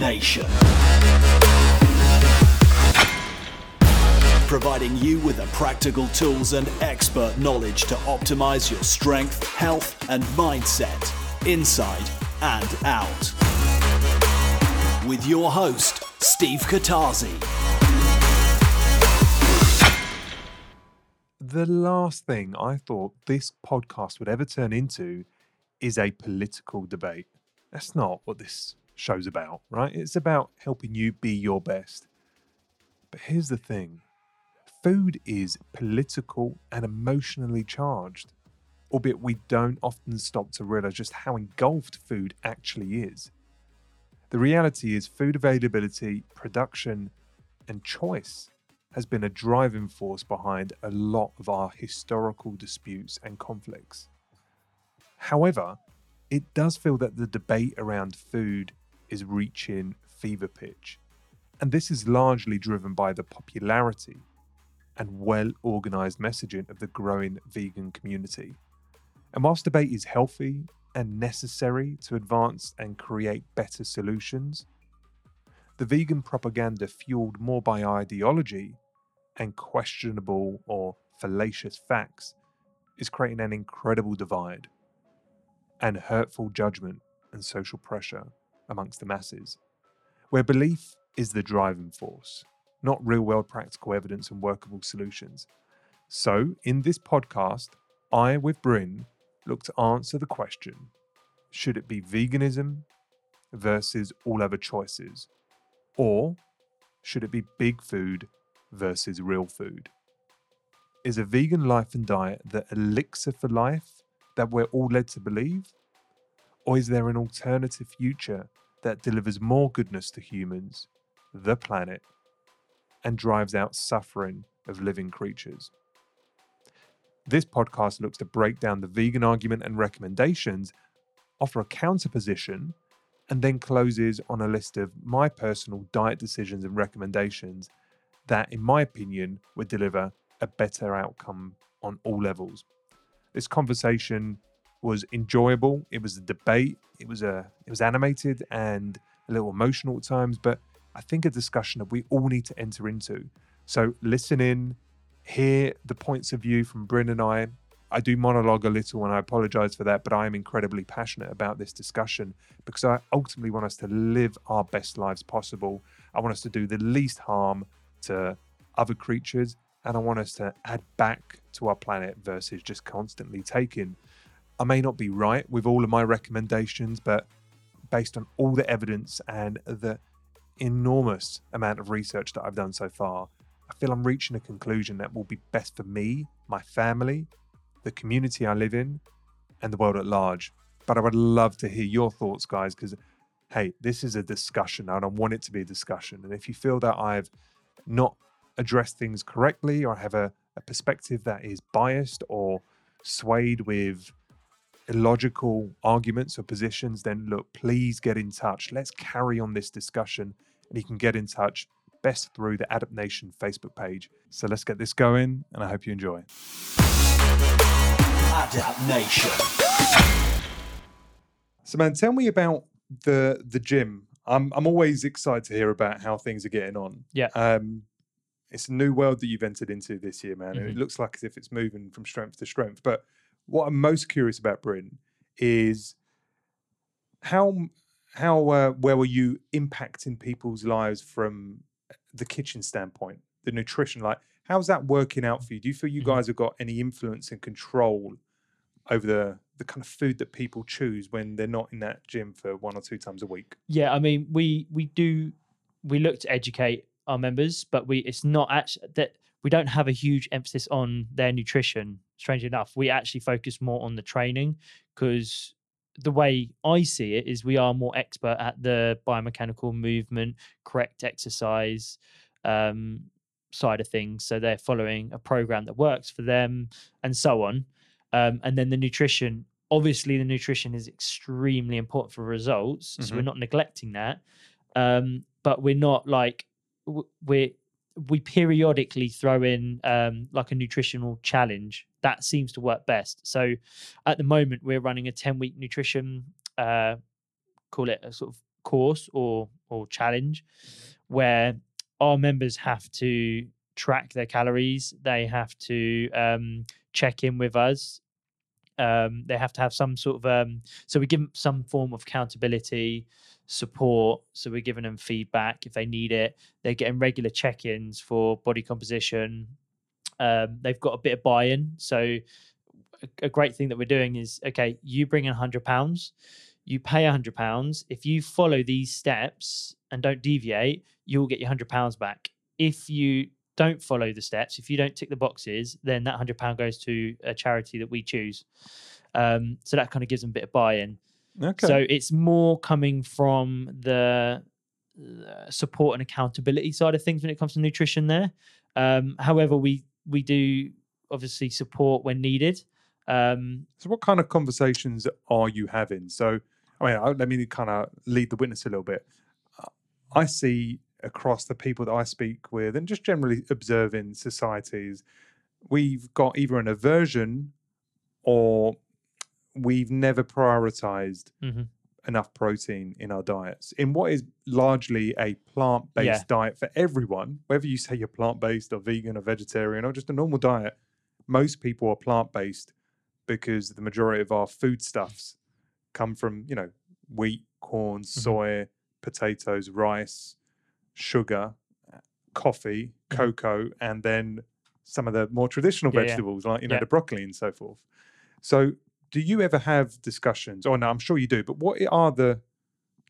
Nation. Providing you with the practical tools and expert knowledge to optimize your strength, health, and mindset inside and out. With your host, Steve Katazi. The last thing I thought this podcast would ever turn into is a political debate. That's not what this show's about, right? It's about helping you be your best. But here's the thing food is political and emotionally charged, albeit we don't often stop to realize just how engulfed food actually is. The reality is, food availability, production, and choice has been a driving force behind a lot of our historical disputes and conflicts. However, it does feel that the debate around food is reaching fever pitch. And this is largely driven by the popularity and well organized messaging of the growing vegan community. And whilst debate is healthy and necessary to advance and create better solutions, the vegan propaganda fueled more by ideology and questionable or fallacious facts is creating an incredible divide and hurtful judgment and social pressure amongst the masses, where belief is the driving force, not real world practical evidence and workable solutions. So, in this podcast, I, with Bryn, look to answer the question should it be veganism versus all other choices? Or should it be big food versus real food? Is a vegan life and diet the elixir for life that we're all led to believe? Or is there an alternative future that delivers more goodness to humans, the planet, and drives out suffering of living creatures? This podcast looks to break down the vegan argument and recommendations, offer a counterposition, and then closes on a list of my personal diet decisions and recommendations that, in my opinion, would deliver a better outcome on all levels. This conversation was enjoyable. It was a debate. It was a it was animated and a little emotional at times, but I think a discussion that we all need to enter into. So listen in, hear the points of view from Bryn and I. I do monologue a little and I apologize for that, but I am incredibly passionate about this discussion because I ultimately want us to live our best lives possible. I want us to do the least harm to other creatures and I want us to add back to our planet versus just constantly taking. I may not be right with all of my recommendations, but based on all the evidence and the enormous amount of research that I've done so far, I feel I'm reaching a conclusion that will be best for me, my family, the community I live in, and the world at large. But I would love to hear your thoughts, guys, because hey, this is a discussion and I want it to be a discussion. And if you feel that I've not addressed things correctly or I have a, a perspective that is biased or swayed with illogical arguments or positions, then look, please get in touch. Let's carry on this discussion. And you can get in touch best through the Adapt Nation Facebook page. So let's get this going, and I hope you enjoy. Adapt Nation. So, man, tell me about the the gym. I'm I'm always excited to hear about how things are getting on. Yeah. Um, it's a new world that you've entered into this year, man. and It Mhm. looks like as if it's moving from strength to strength. But what I'm most curious about, Bryn, is how how uh, well are you impacting people's lives from the kitchen standpoint, the nutrition? Like, how's that working out for you? Do you feel you Mhm. guys have got any influence and control over the the kind of food that people choose when they're not in that gym for one or two times a week? Yeah, I mean, we we do we look to educate our members, but we it's not actually that we don't have a huge emphasis on their nutrition. Strangely enough, we actually focus more on the training because the way I see it is we are more expert at the biomechanical movement, correct exercise um, side of things. So they're following a program that works for them and so on. Um, and then the nutrition, obviously, the nutrition is extremely important for results. So we're Mhm. not neglecting that. Um, but we're not like, we're, we periodically throw in um, like a nutritional challenge that seems to work best. So at the moment, we're running a 10 week nutrition, uh, call it a sort of course or or challenge where our members have to track their calories. They have to um, check in with us. Um, they have to have some sort of um, so we give them some form of accountability, support. So we're giving them feedback if they need it. They're getting regular check-ins for body composition. Um, they've got a bit of buy-in. So a, a great thing that we're doing is okay, you bring in hundred pounds, you pay hundred pounds. If you follow these steps and don't deviate, you'll get your hundred pounds back. If you don't follow the steps, if you don't tick the boxes, then that hundred pound goes to a charity that we choose. Um, so that kind of gives them a bit of buy-in. Okay. So it's more coming from the uh, support and accountability side of things when it comes to nutrition. There, um, however, we we do obviously support when needed. Um, So, what kind of conversations are you having? So, I mean, I- let me kind of lead the witness a little bit. I see across the people that I speak with, and just generally observing societies, we've got either an aversion or we've never prioritized Mhm. enough protein in our diets in what is largely a plant-based Yeah. diet for everyone whether you say you're plant-based or vegan or vegetarian or just a normal diet most people are plant-based because the majority of our foodstuffs come from you know wheat corn soy potatoes rice sugar coffee Mhm. cocoa and then some of the more traditional Yeah, yeah. vegetables like you know Yeah. the broccoli and so forth so do you ever have discussions oh no i'm sure you do but what are the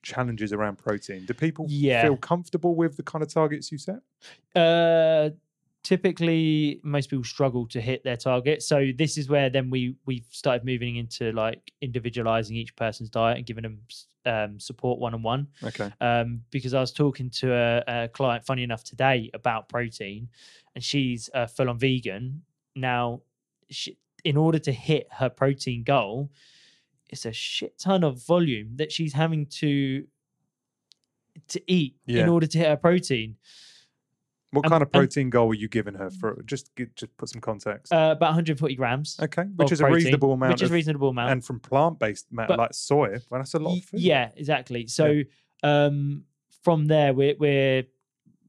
challenges around protein do people Yeah. feel comfortable with the kind of targets you set Uh, typically, most people struggle to hit their target. So this is where then we we've started moving into like individualizing each person's diet and giving them um, support one on one. okay Um, because I was talking to a, a client, funny enough, today about protein, and she's uh, full on vegan now. She, in order to hit her protein goal, it's a shit ton of volume that she's having to to eat Yeah. in order to hit her protein. What and- kind of protein goal were you giving her for just just put some context Uh, about 140 grams. okay which is a protein, reasonable amount Which is of- reasonable amount. and from plant-based matter like soy well that's a lot of food Yeah, exactly. So um, from there, we're we're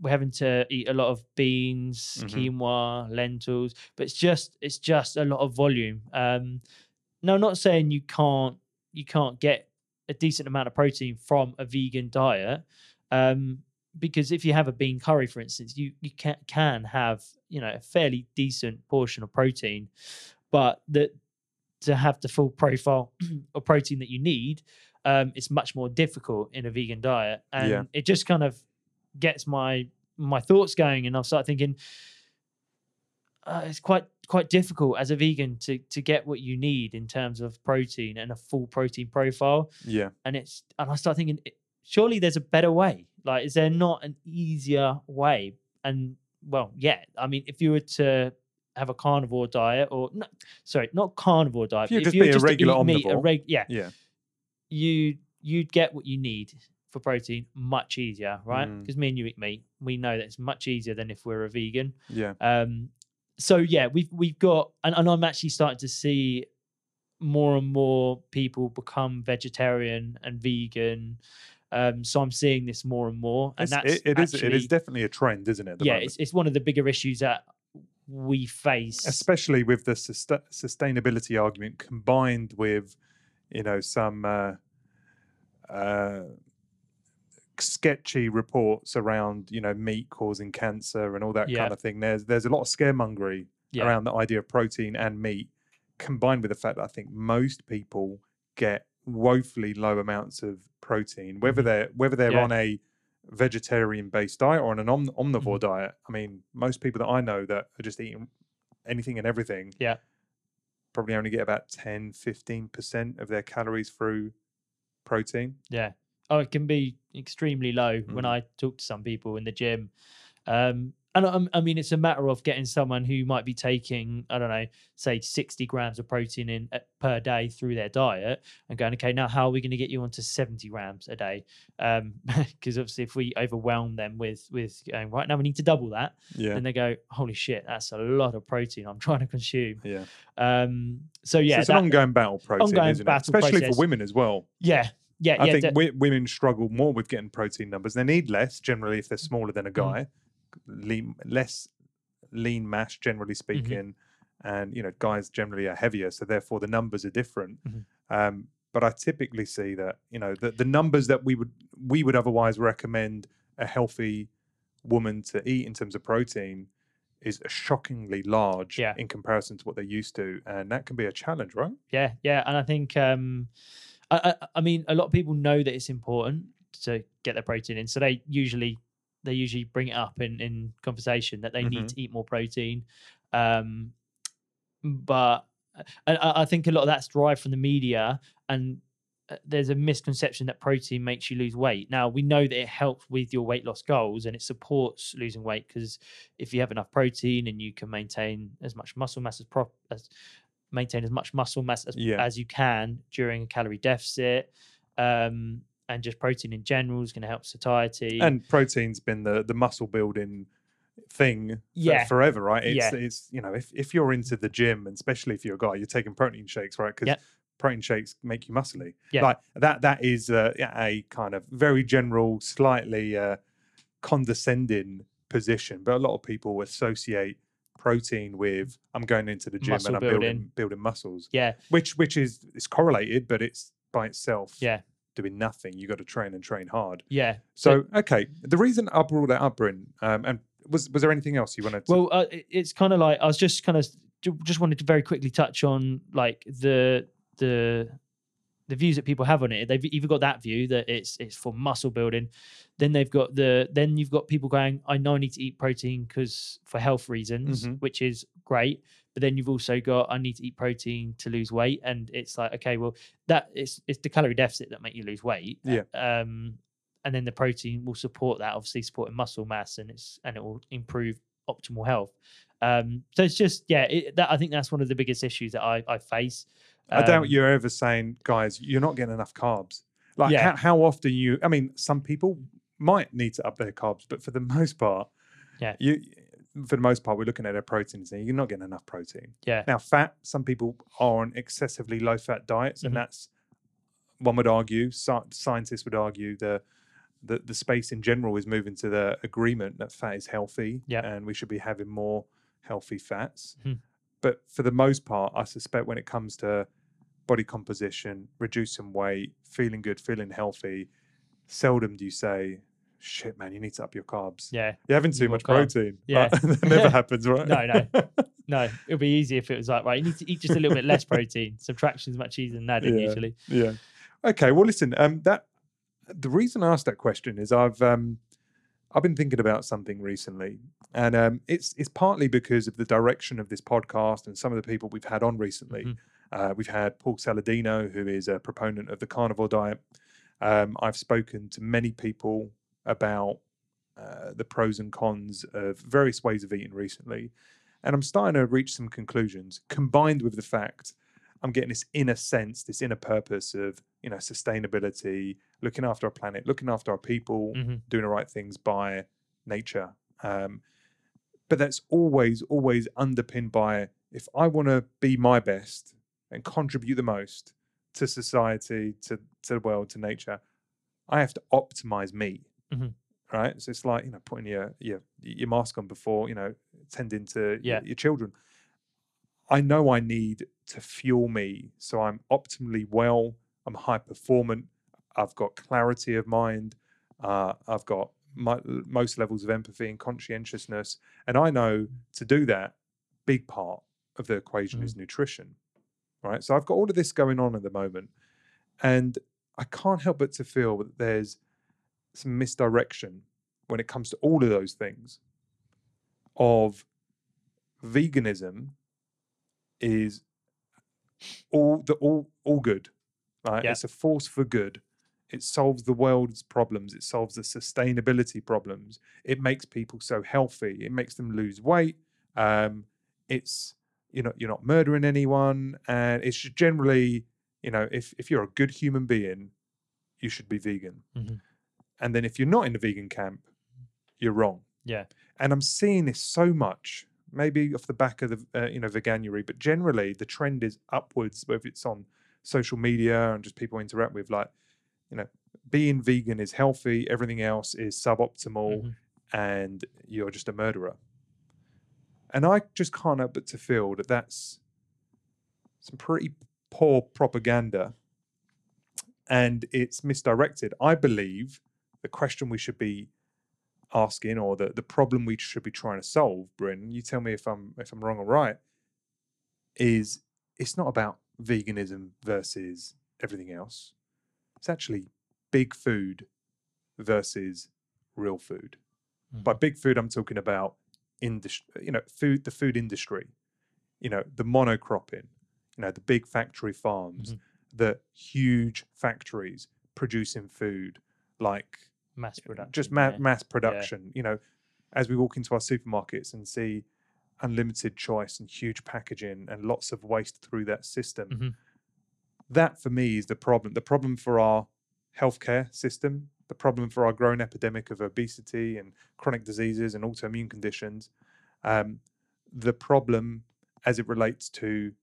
we're having to eat a lot of beans, Mhm. quinoa, lentils, but it's just it's just a lot of volume. Um, no, I'm not saying you can't you can't get a decent amount of protein from a vegan diet. Um, because if you have a bean curry, for instance, you you can can have you know a fairly decent portion of protein, but that to have the full profile of protein that you need, um, it's much more difficult in a vegan diet, and Yeah. it just kind of gets my my thoughts going, and I've started thinking uh, it's quite quite difficult as a vegan to to get what you need in terms of protein and a full protein profile, yeah and it's and I start thinking "I- surely there's a better way. Like, is there not an easier way? And well, yeah, I mean, if you were to have a carnivore diet, or no, sorry, not carnivore diet. If you just you be a to regular eat meat, a reg- yeah, yeah you you'd get what you need for protein much easier, right? Mm. Because me and you eat meat, we know that it's much easier than if we're a vegan. yeah Um, so yeah, we've we've got, and, and I'm actually starting to see more and more people become vegetarian and vegan. Um, so I'm seeing this more and more, and It's- that's it, it is it is definitely a trend isn't it yeah, it's it's one of the bigger issues that we face. especially with the susta- sustainability argument combined with you know some uh, uh, sketchy reports around you know meat causing cancer and all that Yeah. kind of thing there's there's a lot of scaremongery Yeah. around the idea of protein and meat combined with the fact that i think most people get woefully low amounts of protein whether Mhm. they're whether they're Yeah. on a vegetarian based diet or on an om- omnivore Mm-hmm. diet i mean most people that i know that are just eating anything and everything Yeah. probably only get about 10 15% of their calories through protein Yeah. Oh, it can be extremely low when Mm. I talk to some people in the gym. Um, and I, I mean, it's a matter of getting someone who might be taking, I don't know, say 60 grams of protein in uh, per day through their diet and going, okay, now how are we going to get you onto 70 grams a day? Um, because obviously, if we overwhelm them with, with going, right now we need to double that, yeah then they go, holy shit, that's a lot of protein I'm trying to consume. yeah Um, so So yeah, it's an ongoing battle protein ongoing isn't it battle especially process. for women as well Yeah, yeah, I yeah, think de- women struggle more with getting protein numbers. They need less generally if they're smaller than a Mm. guy, lean, less lean mass generally Mm-hmm. speaking, and you know guys generally are heavier, so therefore the numbers are different. Mhm. Um, but I typically see that you know the, the numbers that we would we would otherwise recommend a healthy woman to eat in terms of protein is shockingly large Yeah. in comparison to what they're used to, and that can be a challenge, right? Yeah, yeah, and I think um, I, I, I mean, a lot of people know that it's important to get their protein in, so they usually they usually bring it up in in conversation that they need Mhm. to eat more protein. Um, but and I, I think a lot of that's derived from the media, and uh, there's a misconception that protein makes you lose weight. Now we know that it helps with your weight loss goals and it supports losing weight because if you have enough protein and you can maintain as much muscle mass as prop as maintain as much muscle mass as, Yeah. as you can during a calorie deficit. Um, and just protein in general is going to help satiety. and protein's been the the muscle building thing Yeah. forever right it's Yeah. it's you know if, if you're into the gym and especially if you're a guy you're taking protein shakes right because Yep. protein shakes make you muscly Yeah. like that that is a, a kind of very general slightly uh, condescending position but a lot of people associate protein with i'm going into the gym Muscle and i'm building building. building muscles yeah, which which is it's correlated but it's by itself yeah, doing nothing you got to train and train hard yeah. so okay, the reason I brought that up, Bryn, um, and was was there anything else you wanted to? Well, uh, it's kind of like I was just kind of just wanted to very quickly touch on like the the the views that people have on it. They've either got that view that it's it's for muscle building, then they've got the then you've got people going, I know I need to eat protein because for health reasons, Mhm. which is great. But then you've also got I need to eat protein to lose weight, and it's like okay, well that it's it's the calorie deficit that make you lose weight. Yeah. Um, and then the protein will support that, obviously supporting muscle mass, and it's and it will improve optimal health. Um, so it's just yeah, it, that I think that's one of the biggest issues that I, I face. I doubt Um, you're ever saying, guys, you're not getting enough carbs. Like Yeah. how, how often you? I mean, some people might need to up their carbs, but for the most part, Yeah. you for the most part, we're looking at their protein and you're not getting enough protein. Yeah. Now, fat. Some people are on excessively low fat diets, Mhm. and that's one would argue. Scientists would argue the the, the space in general is moving to the agreement that fat is healthy Yeah. and we should be having more healthy fats. Mhm. But for the most part, I suspect when it comes to body composition, reducing weight, feeling good, feeling healthy, seldom do you say, shit, man, you need to up your carbs. Yeah. You're having too much carb." protein. Yeah. That never happens, right? No, no. No, it'd be easy if it was like, right, you need to eat just a little bit less protein. Subtraction is much easier than adding Yeah. usually. yeah. Okay. Well, listen. Um, that the reason I asked that question is I've um, I've been thinking about something recently, and um, it's it's partly because of the direction of this podcast and some of the people we've had on recently. Mhm. Uh, we've had Paul Saladino, who is a proponent of the carnivore diet. Um, I've spoken to many people about uh, the pros and cons of various ways of eating recently, and I'm starting to reach some conclusions. Combined with the fact I'm getting this inner sense, this inner purpose of you know sustainability, looking after our planet, looking after our people, hmm doing the right things by nature. Um, but that's always, always underpinned by if I want to be my best and contribute the most to society, to, to the world, to nature, I have to optimize me. Mhm. Right. So it's like, you know, putting your, your, your mask on before, you know, tending to your- Yeah. your children. I know I need to fuel me so I'm optimally well, I'm high performant, I've got clarity of mind, uh, I've got my, most levels of empathy and conscientiousness. And I know to do that, big part of the equation is nutrition, right? So I've got all of this going on at the moment. And I can't help but to feel that there's some misdirection when it comes to all of those things of veganism is all the all all good right? Yeah. it's a force for good. It solves the world's problems. It solves the sustainability problems. It makes people so healthy. It makes them lose weight. Um it's you know you're not murdering anyone. And it's just generally you know if if you're a good human being you should be vegan. Mhm. And then if you're not in the vegan camp you're wrong Yeah. and I'm seeing this so much, maybe off the back of the uh, you know veganuary, but generally the trend is upwards, whether it's on social media and just people interact with. Like you know, being vegan is healthy, everything else is suboptimal, Mhm. and you're just a murderer. And I just can't help but to feel that that's some pretty poor propaganda and it's misdirected. I believe the question we should be asking or the, the problem we should be trying to solve, Bryn, you tell me if I'm if I'm wrong or right, is it's not about veganism versus everything else. It's actually big food versus real food. By big food, I'm talking about industry, you know, food, the food industry, you know, the monocropping, you know, the big factory farms, Mhm. the huge factories producing food, like mass production. just ma- yeah. mass production. You know, as we walk into our supermarkets and see unlimited choice and huge packaging and lots of waste through that system, Mhm. that for me is the problem. The problem for our healthcare system, the problem for our growing epidemic of obesity and chronic diseases and autoimmune conditions, um, the problem as it relates to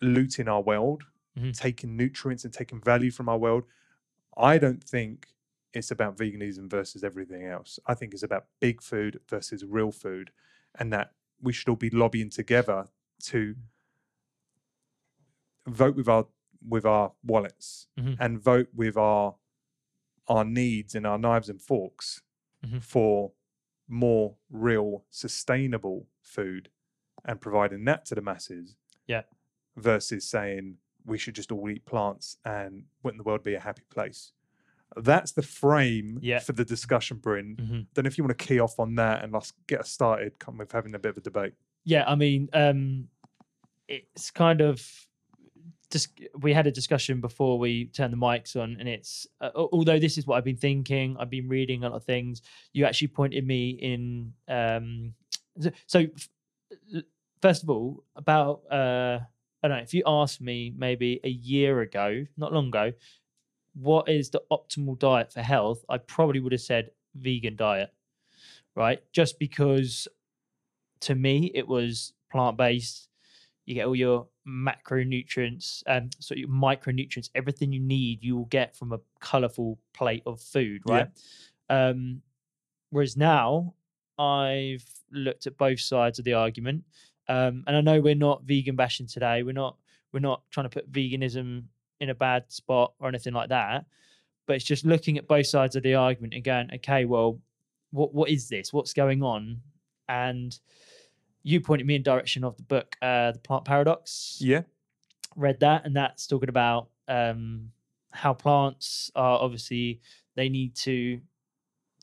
looting our world, Mhm. taking nutrients and taking value from our world. I don't think it's about veganism versus everything else. I think it's about big food versus real food, and that we should all be lobbying together to vote with our with our wallets Mhm. and vote with our our needs and our knives and forks Mhm. for more real sustainable food and providing that to the masses Yeah. versus saying we should just all eat plants and wouldn't the world be a happy place that's the frame Yeah. for the discussion bryn Mhm. then if you want to key off on that and let's get us started come with having a bit of a debate Yeah, I mean, um, it's kind of just we had a discussion before we turned the mics on, and it's uh, although this is what I've been thinking, I've been reading a lot of things. You actually pointed me in. Um, so, so f- l- first of all, about uh, I don't know if you asked me maybe a year ago, not long ago, what is the optimal diet for health? I probably would have said vegan diet, right? Just because to me it was plant based. You get all your macronutrients and so your micronutrients, everything you need, you will get from a colorful plate of food, Yeah. right? Um, whereas now I've looked at both sides of the argument, um, and I know we're not vegan bashing today. We're not we're not trying to put veganism in a bad spot or anything like that. But it's just looking at both sides of the argument and going, okay, well, what what is this? What's going on? And you pointed me in direction of the book, uh, The Plant Paradox. yeah Read that, and that's talking about um, how plants are obviously they need to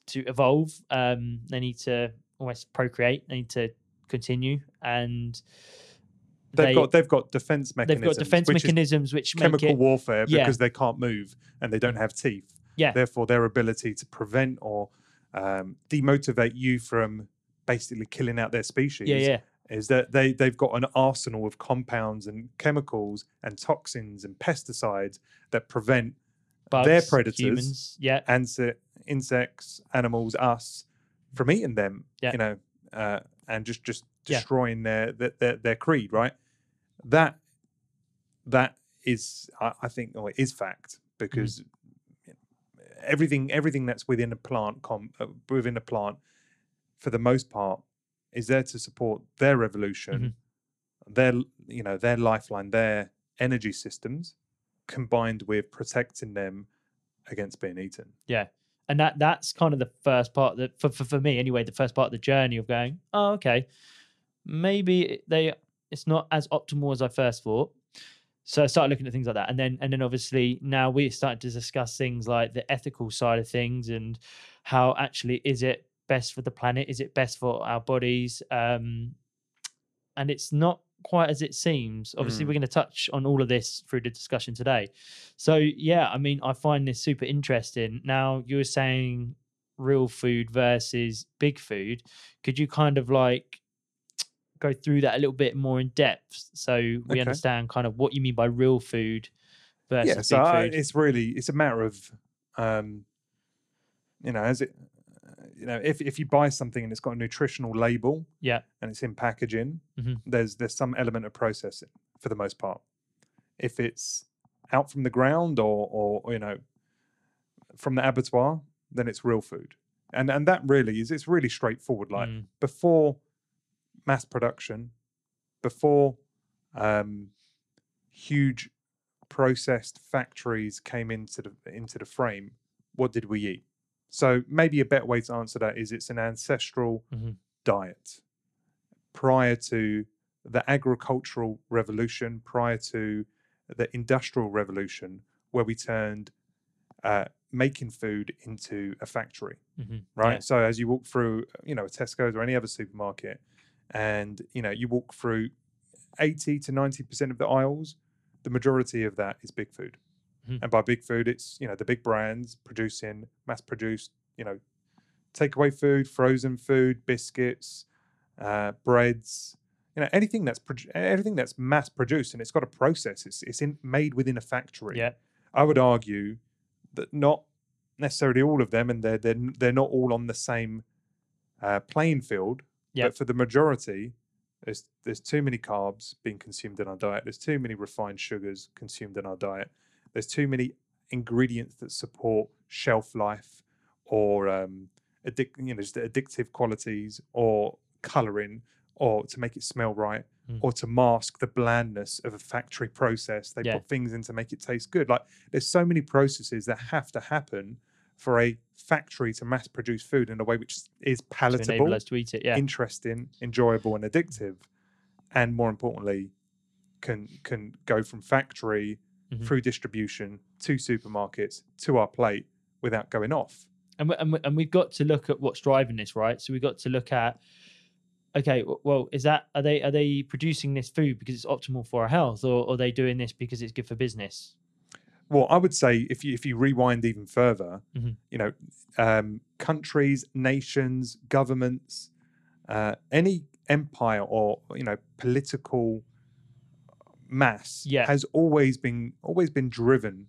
to evolve. Um, they need to almost procreate. They need to continue, and they've they, got they've got defense mechanisms. they've got defense which mechanisms which make chemical it warfare yeah. because they can't move and they don't have teeth yeah therefore their ability to prevent or um, demotivate you from basically killing out their species yeah yeah is that they they've got an arsenal of compounds and chemicals and toxins and pesticides that prevent bugs, their predators humans yeah anse- insects animals us from eating them Yeah. you know uh, and just just Yeah. Destroying their, their their their creed right? That that is I, I think or is fact because everything everything that's within a plant com, uh, within a plant for the most part is there to support their evolution their you know their lifeline their energy systems combined with protecting them against being eaten. Yeah. And that that's kind of the first part that for, for for me anyway, the first part of the journey of going, oh, okay, maybe they it's not as optimal as I first thought. So I started looking at things like that. And then and then obviously now we're starting to discuss things like the ethical side of things and how actually is it best for the planet? Is it best for our bodies? Um and it's not quite as it seems. Obviously, Mm. we're going to touch on all of this through the discussion today. So, yeah, I mean, I find this super interesting. Now, you were saying real food versus big food. Could you kind of like go through that a little bit more in depth so we Okay. understand kind of what you mean by real food versus yeah so I- food? it's really it's a matter of um you know as it you know if, if you buy something and it's got a nutritional label Yeah. and it's in packaging Mhm. there's there's some element of processing for the most part if it's out from the ground or, or, or, you know, from the abattoir, then it's real food. And and that really is it's really straightforward. Like Mm. before mass production, before um, huge processed factories came into the into the frame, what did we eat? So maybe a better way to answer that is it's an ancestral Mhm. diet prior to the agricultural revolution, prior to the industrial revolution, where we turned uh, making food into a factory Mhm. right? Yeah. So as you walk through, you know, a Tesco's or any other supermarket, and you know, you walk through eighty to ninety percent of the aisles, the majority of that is big food, Mhm. and by big food, it's you know the big brands producing mass-produced, you know, takeaway food, frozen food, biscuits, uh, breads. You know anything that's produ- everything that's mass-produced and it's got a process. It's it's in, made within a factory. Yeah. I would argue that not necessarily all of them, and they're they're, they're not all on the same uh, playing field. Yep. But for the majority, there's there's too many carbs being consumed in our diet. There's too many refined sugars consumed in our diet. There's too many ingredients that support shelf life or um, addic- you know just the addictive qualities or coloring or to make it smell right Mm. or to mask the blandness of a factory process. They Yeah. put things in to make it taste good. Like there's so many processes that have to happen for a factory to mass produce food in a way which is palatable, us to eat it. Yeah. interesting, enjoyable, and addictive, and more importantly, can can go from factory Mhm. through distribution to supermarkets to our plate without going off. and we, and, we, and we've got to look at what's driving this right so we've got to look at okay well is that are they are they producing this food because it's optimal for our health or, or are they doing this because it's good for business Well, I would say if you if you rewind even further, Mhm. you know, um, countries, nations, governments, uh, any empire or you know political mass Yeah. has always been always been driven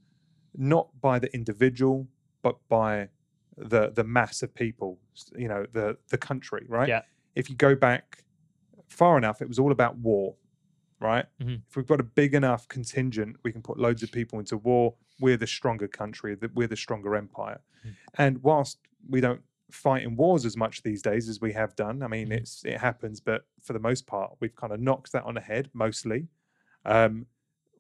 not by the individual but by the the mass of people you know the the country right Yeah. if you go back far enough it was all about war right Mhm. if we've got a big enough contingent we can put loads of people into war we're the stronger country that we're the stronger empire Mm. and whilst we don't fight in wars as much these days as we have done i mean Mhm. it's it happens but for the most part we've kind of knocked that on the head mostly um,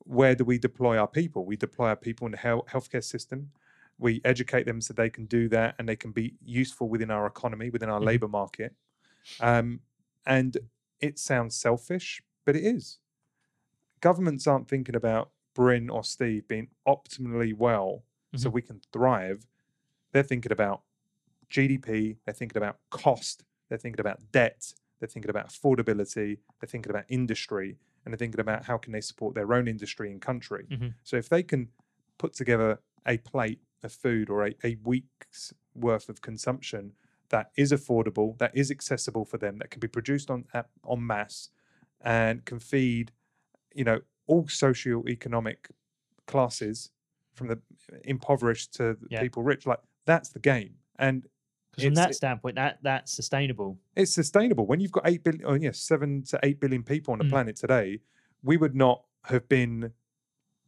where do we deploy our people? We deploy our people in the health healthcare system. We educate them so they can do that and they can be useful within our economy, within our Mhm. labor market. Um, and it sounds selfish, but it is. Governments aren't thinking about Bryn or Steve being optimally well so Mhm. we can thrive. They're thinking about GDP, they're thinking about cost, they're thinking about debt, they're thinking about affordability, they're thinking about industry, and they're thinking about how can they support their own industry and country. Mhm. So if they can put together a plate of food or a, a week's worth of consumption that is affordable, that is accessible for them, that can be produced on at, en masse, and can feed, you know, all socio-economic classes, from the impoverished to the Yeah. people rich, like that's the game. And from that standpoint that that's sustainable it's sustainable. When you've got eight billion, oh yes, seven to eight billion people on the Mm. planet today, we would not have been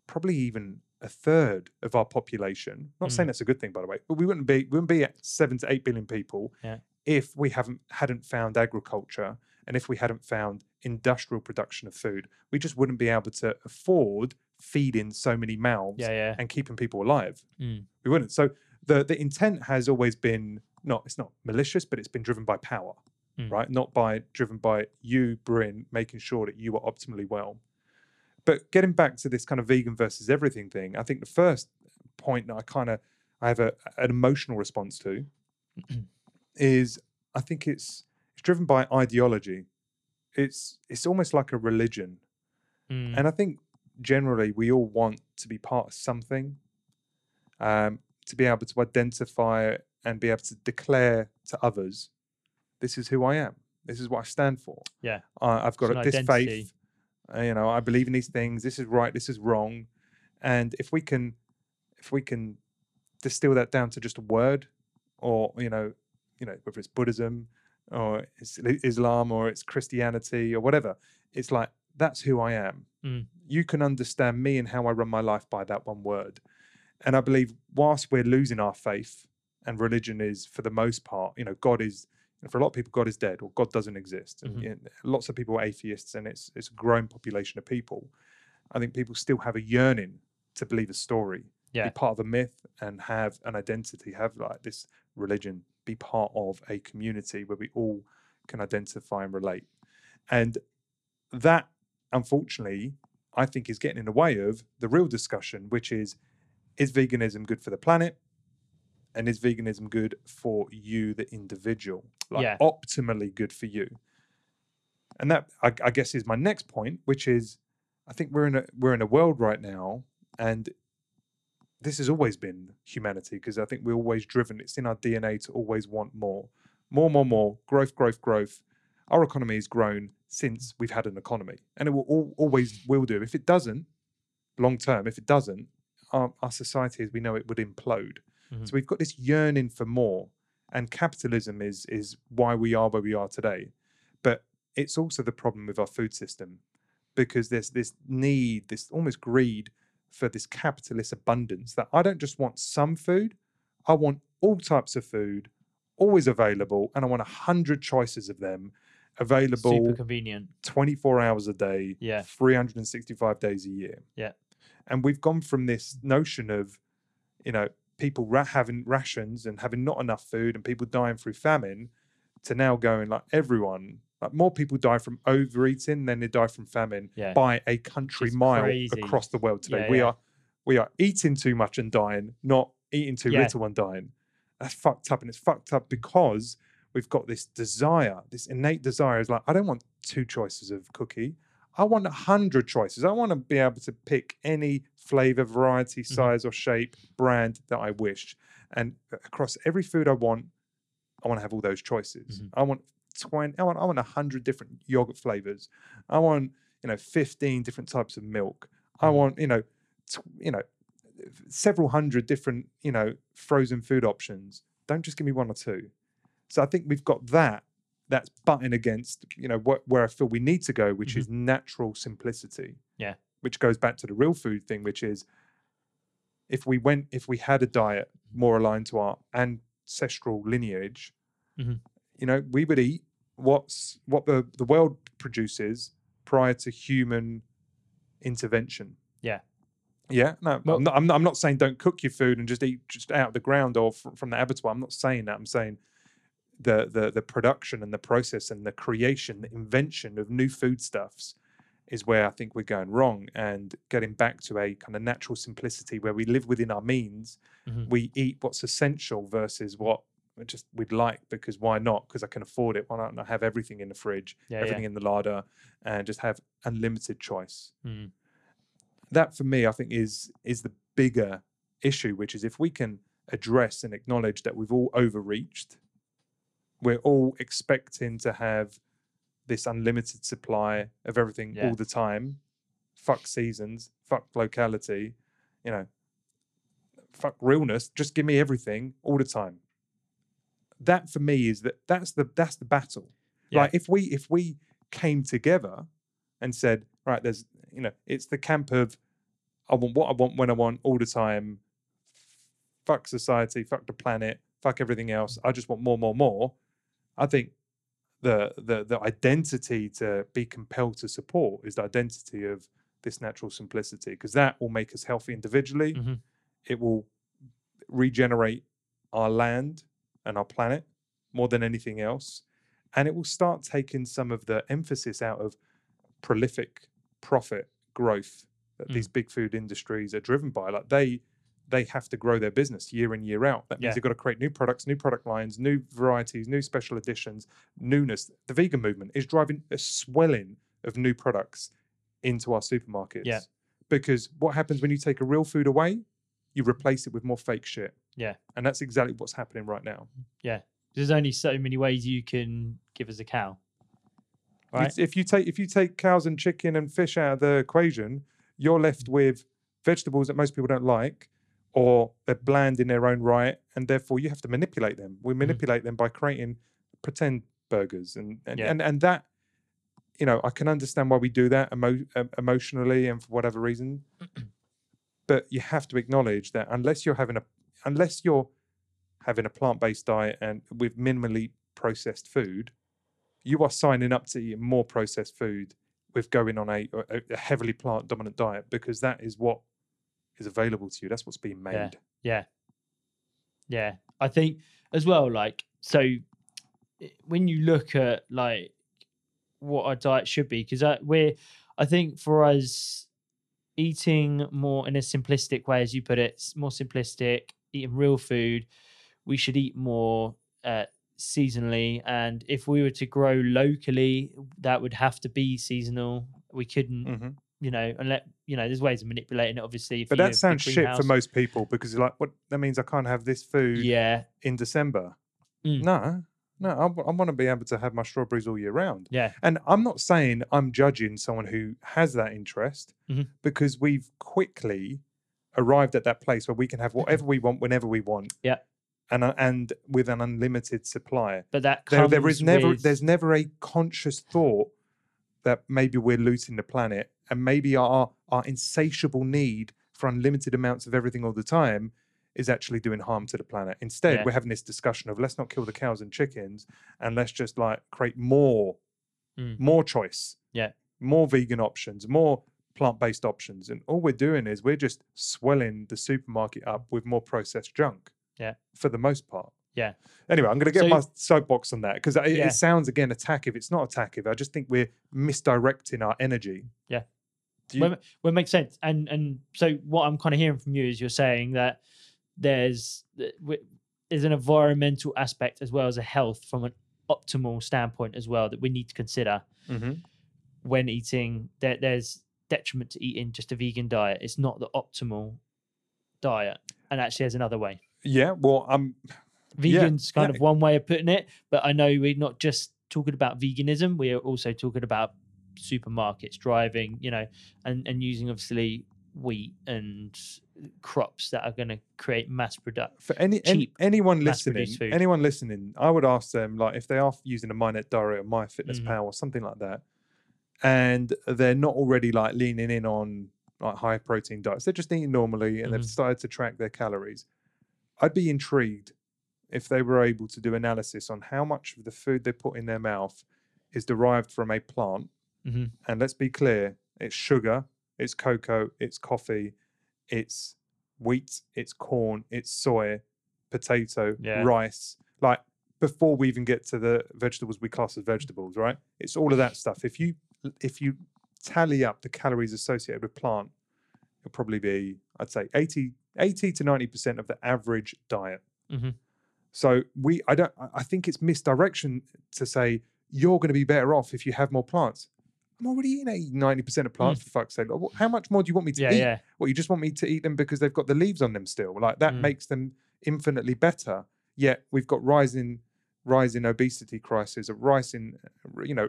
probably even a third of our population. Not saying Mm. that's a good thing, by the way, but we wouldn't be we wouldn't be at seven to eight billion people Yeah. if we haven't hadn't found agriculture and if we hadn't found industrial production of food. We just wouldn't be able to afford feeding so many mouths yeah yeah and keeping people alive. Mm. We wouldn't. So the the intent has always been not it's not malicious, but it's been driven by power, Mm. right? Not by driven by you, Bryn, making sure that you are optimally well. But getting back to this kind of vegan versus everything thing, I think the first point that I kind of I have a, an emotional response to is I think it's it's driven by ideology. It's it's almost like a religion. Mm. And I think generally we all want to be part of something, um, to be able to identify and be able to declare to others, this is who I am. This is what I stand for. Yeah. Uh, I've got a- this identity. faith. uh, you know, I believe in these things. This is right. This is wrong. And if we can, if we can distill that down to just a word, or you know, you know, whether it's Buddhism or it's Islam or it's Christianity or whatever, it's like that's who I am. Mm. You can understand me and how I run my life by that one word. And I believe, whilst we're losing our faith, and religion is, for the most part, you know, God is. For a lot of people, God is dead or God doesn't exist. And Mhm. you know, lots of people are atheists, and it's it's a growing population of people. I think people still have a yearning to believe a story, Yeah. be part of a myth, and have an identity, have like this religion, be part of a community where we all can identify and relate. And that, unfortunately, I think is getting in the way of the real discussion, which is is veganism good for the planet? And is veganism good for you, the individual? Like Yeah. optimally good for you. And that I, I guess is my next point, which is I think we're in a we're in a world right now, and this has always been humanity because I think we're always driven. It's in our DNA to always want more, more, more, more, growth, growth, growth. Our economy has grown since we've had an economy, and it will al- always will do. If it doesn't, long term, if it doesn't, our, our society as we know it would implode. Mhm. So we've got this yearning for more, and capitalism is is why we are where we are today. But it's also the problem with our food system because there's this need, this almost greed for this capitalist abundance that I don't just want some food, I want all types of food always available, and I want a hundred choices of them available Super convenient. 24 hours a day, Yeah. 365 days a year. Yeah. And we've gone from this notion of, you know, people ra- having rations and having not enough food and people dying through famine to now going like everyone, like more people die from overeating than they die from famine Yeah. by a country It's mile crazy. across the world today. Yeah, we yeah. are we are eating too much and dying, not eating too little and dying. That's fucked up, and it's fucked up because we've got this desire, this innate desire. Is like I don't want two choices of cookie. I want a hundred choices. I want to be able to pick any flavor, variety, Mm-hmm. size, or shape, brand that I wish, and across every food I want, I want to have all those choices. Mhm. I want twenty. I want. I want a hundred different yogurt flavors. I want you know fifteen different types of milk. I Mhm. want you know, tw- you know, several hundred different you know frozen food options. Don't just give me one or two. So I think we've got that. That's butting against you know what where I feel we need to go, which Mhm. is natural simplicity. Yeah. Which goes back to the real food thing, which is if we went if we had a diet more aligned to our ancestral lineage, Mhm. You know, we would eat what's what the the world produces prior to human intervention. Yeah. Yeah, no, Well- I'm, not, I'm not. I'm not saying don't cook your food and just eat just out of the ground or fr- from the abattoir. I'm not saying that. I'm saying the the the production and the process and the creation, the invention of new foodstuffs is where I think we're going wrong. And getting back to a kind of natural simplicity where we live within our means, Mhm. we eat what's essential versus what just we'd like because why not? Because I can afford it. Why not I have everything in the fridge, Yeah. everything yeah. in the larder, and just have unlimited choice? Mm. that for me i think is is the bigger issue which is if we can address and acknowledge that we've all overreached we're all expecting to have this unlimited supply of everything Yeah. all the time fuck seasons fuck locality you know fuck realness just give me everything all the time that for me is that that's the that's the battle. Yeah. like if we if we came together and said right there's you know it's the camp of i want what i want when i want all the time. Fuck society fuck the planet fuck everything else. I just want more more more. I think the the the identity to be compelled to support is the identity of this natural simplicity because that will make us healthy individually. Mhm. it will regenerate our land and our planet more than anything else and it will start taking some of the emphasis out of prolific profit growth that Mm. these big food industries are driven by like they they have to grow their business year in year out that means Yeah. they've got to create new products new product lines new varieties new special editions newness the vegan movement is driving a swelling of new products into our supermarkets Yeah. because what happens when you take a real food away you replace it with more fake shit Yeah. and that's exactly what's happening right now Yeah. There's only so many ways you can give us a cow. Right. If you take if you take cows and chicken and fish out of the equation, you're left mm. with vegetables that most people don't like, or they're bland in their own right, and therefore you have to manipulate them. We mm-hmm. manipulate them by creating pretend burgers, and and Yeah. and, and that you know, I can understand why we do that emo- emotionally and for whatever reason. but you have to acknowledge that unless you're having a unless you're having a plant-based diet and with minimally processed food, you are signing up to eat more processed food with going on a, a, heavily plant dominant diet because that is what is available to you. That's what's being made. Yeah. Yeah. Yeah. I think as well, like, so when you look at like what our diet should be, because we're, I think for us, eating more in a simplistic way, as you put it, more simplistic, eating real food, we should eat more uh, seasonally. And if we were to grow locally, that would have to be seasonal. We couldn't, Mhm. you know, and let, you know, there's ways of manipulating it, obviously. But that sounds shit for most people because you're like, what? That means I can't have this food Yeah. in December. Mm. No, no, I, want to be able to have my strawberries all year round. Yeah. And I'm not saying I'm judging someone who has that interest Mhm. because we've quickly arrived at that place where we can have whatever we want whenever we want. Yeah. And uh, and with an unlimited supply. But that There, comes there is never with- there's never a conscious thought that maybe we're looting the planet and maybe our our insatiable need for unlimited amounts of everything all the time is actually doing harm to the planet. Instead, Yeah. we're having this discussion of let's not kill the cows and chickens and let's just like create more Mm. more choice. Yeah. More vegan options, more plant-based options. And all we're doing is we're just swelling the supermarket up with more processed junk. Yeah. For the most part. Yeah. Anyway, I'm going to get So- my soapbox on that because it, Yeah. it sounds again attackive. It's not attackive. I just think we're misdirecting our energy. Yeah. Do you, well, well, it makes sense. And and so what I'm kind of hearing from you is you're saying that there's th- there's an environmental aspect as well as a health from an optimal standpoint as well that we need to consider Mhm. when eating. There, there's detriment to eating just a vegan diet. It's not the optimal diet, and actually, there's another way. Yeah. Well, I'm. Yeah, Vegan's kind yeah. of one way of putting it, but I know we're not just talking about veganism. We are also talking about supermarkets driving, you know, and and using obviously wheat and crops that are going to create mass production. For any, an- cheap, anyone listening, food. anyone listening, I would ask them like if they are using a MyNetDiary or MyFitnessPal Mhm. or something like that, and they're not already like leaning in on like high protein diets, they're just eating normally and they've Mhm. started to track their calories. I'd be intrigued if they were able to do analysis on how much of the food they put in their mouth is derived from a plant. Mhm. And let's be clear, it's sugar, it's cocoa, it's coffee, it's wheat, it's corn, it's soy, potato, Yeah. rice. Like before we even get to the vegetables we class as vegetables, right? It's all of that stuff. If you if you tally up the calories associated with plant, it'll probably be, I'd say 80, 80 to 90% of the average diet. Mhm. So we I don't I I think it's misdirection to say you're going to be better off if you have more plants. I'm already eating 80, 90% of plants for fuck's sake. Like, How much more do you want me to Mm. Yeah, eat? yeah, Well, you just want me to eat them because they've got the leaves on them still. Like that Mm. makes them infinitely better. Yet we've got rising, rising obesity crisis, a rising, uh, you know,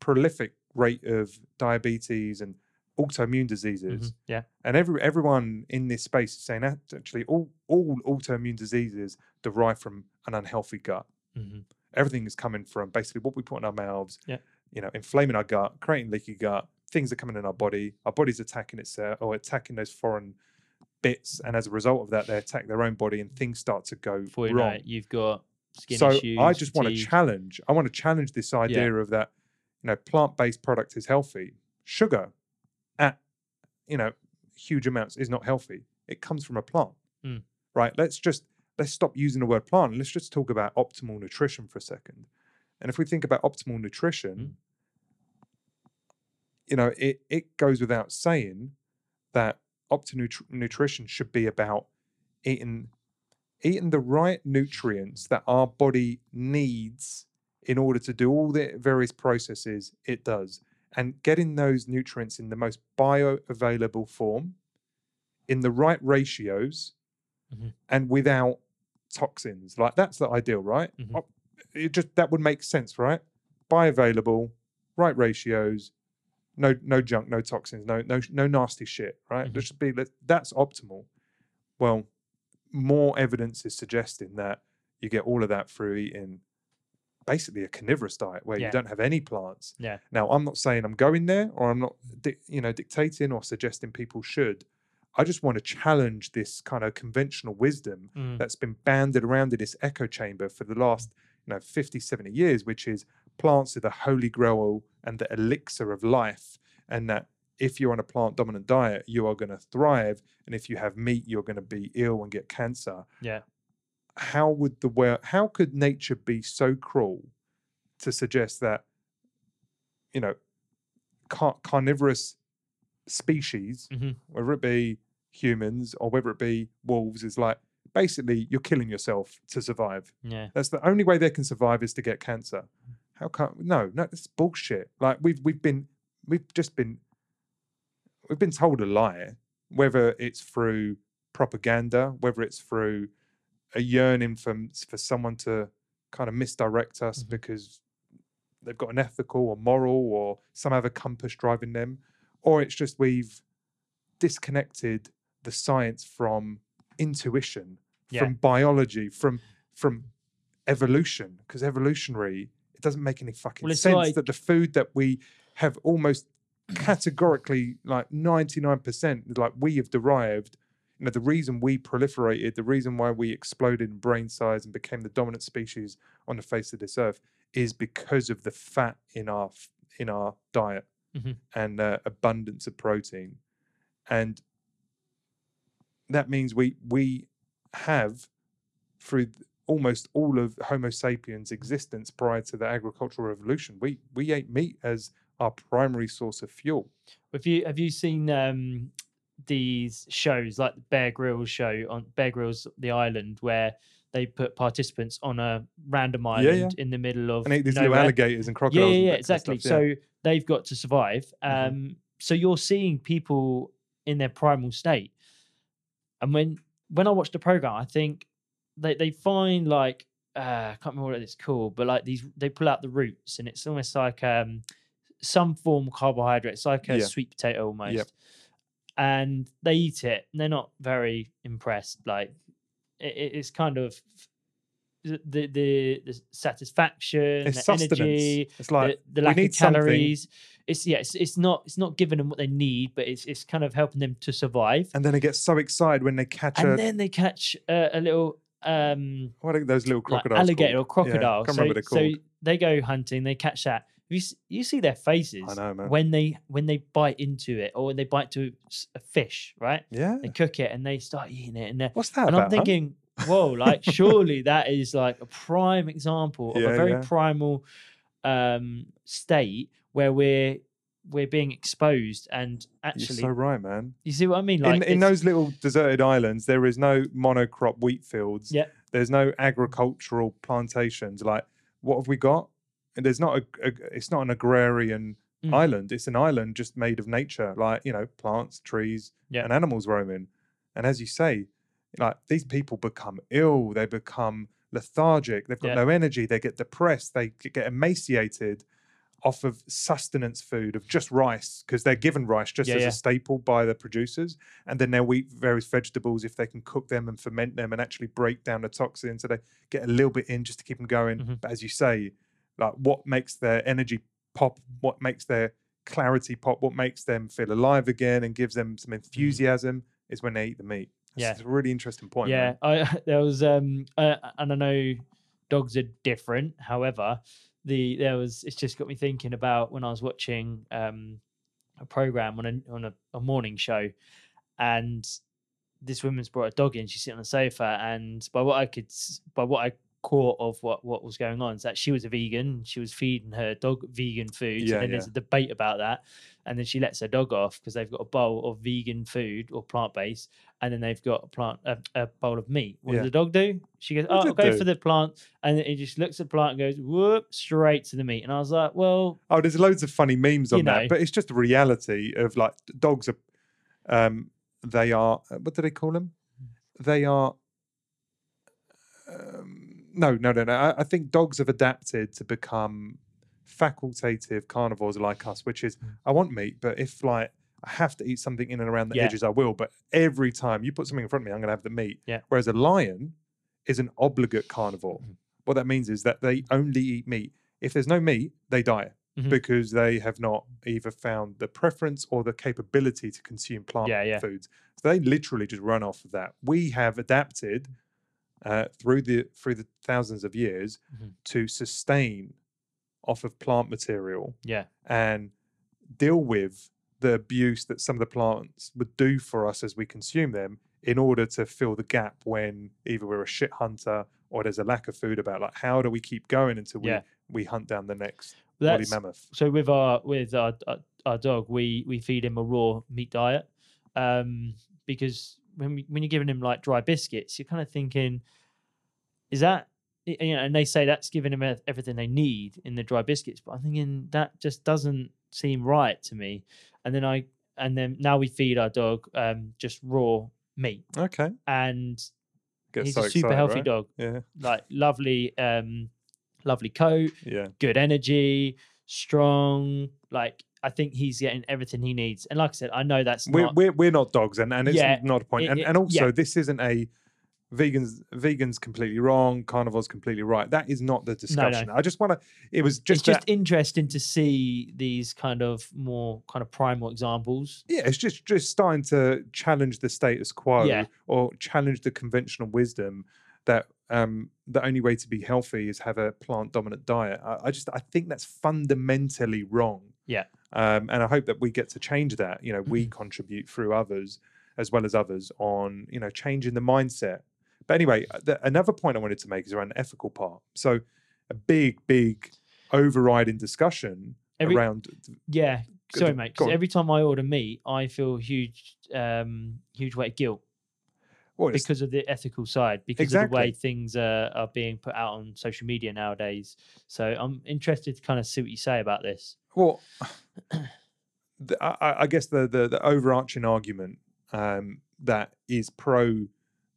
prolific rate of diabetes and autoimmune diseases. mhm, yeah, And every everyone in this space is saying that actually all all autoimmune diseases derive from an unhealthy gut. mhm, Everything is coming from basically what we put in our mouths. Yeah. You know, inflaming our gut, creating leaky gut. Things are coming in our body. Our body's attacking itself or attacking those foreign bits, and as a result of that, they attack their own body, and things start to go before know wrong. you've got skin so issues. I just want to challenge. I want to challenge this idea of that. You know, plant-based product is healthy. Sugar, at you know, huge amounts is not healthy. It comes from a plant, Mm. right? Let's just let's stop using the word plant. Let's just talk about optimal nutrition for a second. And if we think about optimal nutrition, Mm. You know, it it goes without saying that optimal nutrition should be about eating eating the right nutrients that our body needs in order to do all the various processes it does and getting those nutrients in the most bioavailable form in the right ratios Mhm. and without toxins like that's the ideal right Mhm. It just that would make sense right bioavailable right ratios no no junk no toxins no no no nasty shit right Mhm. there should be that's optimal well more evidence is suggesting that you get all of that through eating basically a carnivorous diet where Yeah. you don't have any plants. Yeah. Now, I'm not saying I'm going there or I'm not, di- you know, dictating or suggesting people should. I just want to challenge this kind of conventional wisdom Mm. that's been banded around in this echo chamber for the last, you know, 50, 70 years, which is plants are the holy grail and the elixir of life. And that if you're on a plant dominant diet, you are going to thrive. And if you have meat, you're going to be ill and get cancer Yeah. how would the world how could nature be so cruel to suggest that you know car- carnivorous species Mhm. whether it be humans or whether it be wolves is like basically you're killing yourself to survive Yeah. that's the only way they can survive is to get cancer how come no no that's bullshit like we've we've been we've just been we've been told a lie whether it's through propaganda whether it's through a yearning for for someone to kind of misdirect us Mhm. because they've got an ethical or moral or some other compass driving them or it's just we've disconnected the science from intuition Yeah. from biology from from evolution because evolutionary it doesn't make any fucking Well, sense like- that the food that we have almost categorically like 99% like we have derived you know the reason we proliferated the reason why we exploded in brain size and became the dominant species on the face of this earth is because of the fat in our in our diet Mhm. and uh, abundance of protein and that means we we have through th- almost all of homo sapiens existence prior to the agricultural revolution we we ate meat as our primary source of fuel Have you have you seen um, these shows like the Bear Grylls show on Bear Grylls The Island where they put participants on a random yeah. island in the middle of and ate these little alligators and Yeah, crocodiles yeah, yeah, of exactly. stuff, yeah. So they've got to survive. Um, Mhm. So you're seeing people in their primal state, and when when I watch the program, I think they they find like uh, I can't remember what it's called, but like these they pull out the roots, and it's almost like um, some form of carbohydrate. It's like a Yeah. sweet potato almost. And they eat it, and they're not very impressed. Like it, it- it's kind of the the, the, satisfaction, it's the sustenance energy, it's like the, the lack of something- calories. It's yeah, it's, it's not it's not giving them what they need, but it's it's kind of helping them to survive. and then they get so excited when they catch And a then they catch uh, a little um what are those little like crocodiles alligator or called? Yeah, crocodile. can't so, so they go hunting, they catch that. You you see their faces I know, man. when they when they bite into it or when they bite to a fish, right? yeah They cook it and they start eating it, and they're what's that and about I'm huh? thinking, whoa, like surely that is like a prime example of Yeah, a very yeah. primal um state where we're we're being exposed and actually you're so right man you see what I mean? in, Like in it's- those little deserted islands, there is no monocrop wheat fields. Yeah. There's no agricultural plantations. Like, what have we got? And there's not a, a it's not an agrarian Mm. island. It's an island just made of nature, like you know, plants, trees, Yeah. and animals roaming. And as you say, like these people become ill. They become lethargic. They've got Yeah. no energy. They get depressed. They get emaciated off of sustenance food of just rice because they're given rice just Yeah, as yeah. a staple by the producers and then they'll eat various vegetables if they can cook them and ferment them and actually break down the toxins so they get a little bit in just to keep them going Mhm. but as you say like what makes their energy pop what makes their clarity pop what makes them feel alive again and gives them some enthusiasm is when they eat the meat That's Yeah. it's a really interesting point yeah. I there was um uh, and I know dogs are different. However, the there was it's just got me thinking about when I was watching um a program on a on a, a morning show, and this woman's brought a dog in. She's sitting on the sofa, and by what I could by what I caught of what what was going on is that she was a vegan. She was feeding her dog vegan food. Yeah, and then there's a debate about that, and then she lets her dog off because they've got a bowl of vegan food or plant based and then they've got a plant a, a bowl of meat. What Yeah. does the dog do? She goes, "Oh, I'll go do? for the plant," and it just looks at the plant and goes, "Whoop!" straight to the meat. And I was like, "Well, Oh, there's loads of funny memes on You know. that, but it's just the reality of like dogs are, um, they are. uh, What do they call them? They are. Um, no, no, no, no. I, I think dogs have adapted to become facultative carnivores like us, which is mm. I want meat, but if like I have to eat something in and around the Yeah. edges, I will. But every time you put something in front of me, I'm going to have the meat. Yeah. Whereas a lion is an obligate carnivore. Mm-hmm. what that means is that they only eat meat. If there's no meat, they die Mhm. because they have not either found the preference or the capability to consume plant Yeah, yeah. foods. So they literally just run off of that. We have adapted mm. Uh, through the through the thousands of years Mhm. to sustain off of plant material Yeah. and deal with the abuse that some of the plants would do for us as we consume them in order to fill the gap when either we're a shit hunter or there's a lack of food about like how do we keep going until we Yeah. we hunt down the next woolly mammoth so with our with our, our our dog, we we feed him a raw meat diet, um, because when we, when you're giving him like dry biscuits, you're kind of thinking, is that you know? And they say that's giving him everything they need in the dry biscuits, but I'm thinking that just doesn't seem right to me. And then I and then now we feed our dog um, just raw meat, okay and Get he's so a super excited, healthy right? dog, yeah like lovely, um, lovely coat, yeah good energy, strong. Like I think he's getting everything he needs. And like I said, I know that's we're, not. we're we're not dogs and and it's Yeah, not a point it- and, it- and also yeah. this isn't a vegans vegans completely wrong carnivores completely right that is not the discussion i just want to it was just it's just that- interesting to see these kind of more kind of primal examples. yeah, it's just just starting to challenge the status quo Yeah. or challenge the conventional wisdom that um, the only way to be healthy is have a plant dominant diet. I, I just I think that's fundamentally wrong. Yeah. Um, and I hope that we get to change that. You know, we Mm-hmm. contribute through others as well as others on you know changing the mindset. But anyway, uh, the, another point I wanted to make is around the ethical part. So a big, big overriding discussion Every- around Yeah. Sorry, mate. 'cause on. every time I order meat, I feel huge, um, huge weight of guilt well, because of the ethical side, because of the way things uh, are being put out on social media nowadays. So I'm interested to kind of see what you say about this. Well, the, I, I- guess the, the the overarching argument um, that is pro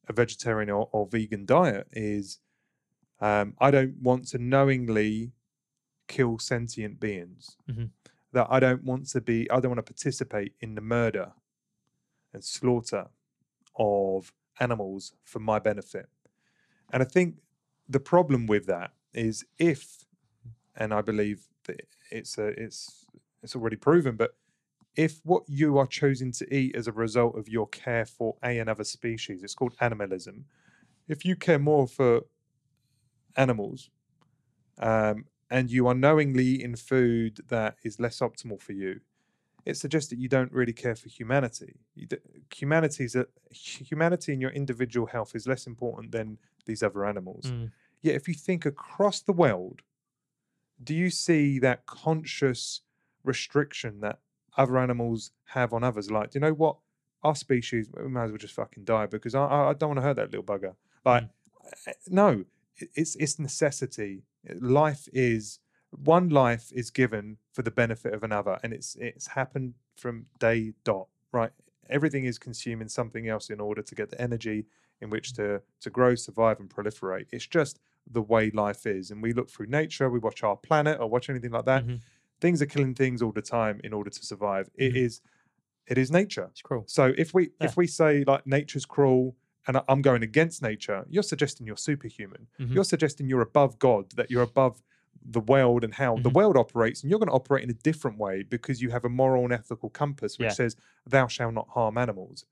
a vegetarian or, or vegan diet is um, I don't want to knowingly kill sentient beings. Mhm. That I don't want to be. I don't want to participate in the murder and slaughter of animals for my benefit. And I think the problem with that is if, and I believe that it's a, it's it's already proven, but if what you are choosing to eat as a result of your care for a another species, it's called animalism. If you care more for animals, um, and you are knowingly eating food that is less optimal for you, it suggests that you don't really care for humanity. You humanity is a, humanity and your individual health is less important than these other animals. Mm. Yet, if you think across the world, do you see that conscious restriction that other animals have on others? Like, do you know what? Our species, we might as well just fucking die because I, I I don't want to hurt that little bugger. Like, eh, no, it's it's necessity. Life is one life is given for the benefit of another, and it's it's happened from day dot. Right, everything is consuming something else in order to get the energy in which to to grow, survive, and proliferate. It's just the way life is. And we look through nature, we watch our planet or watch anything like that. Mhm. Things are killing things all the time in order to survive. It Mhm. is, it is nature. It's cruel. So if we Yeah. if we say like nature's cruel and I'm going against nature, you're suggesting you're superhuman. Mhm. You're suggesting you're above God, that you're above the world and how the Mhm. world operates, and you're going to operate in a different way because you have a moral and ethical compass which Yeah. says thou shalt not harm animals.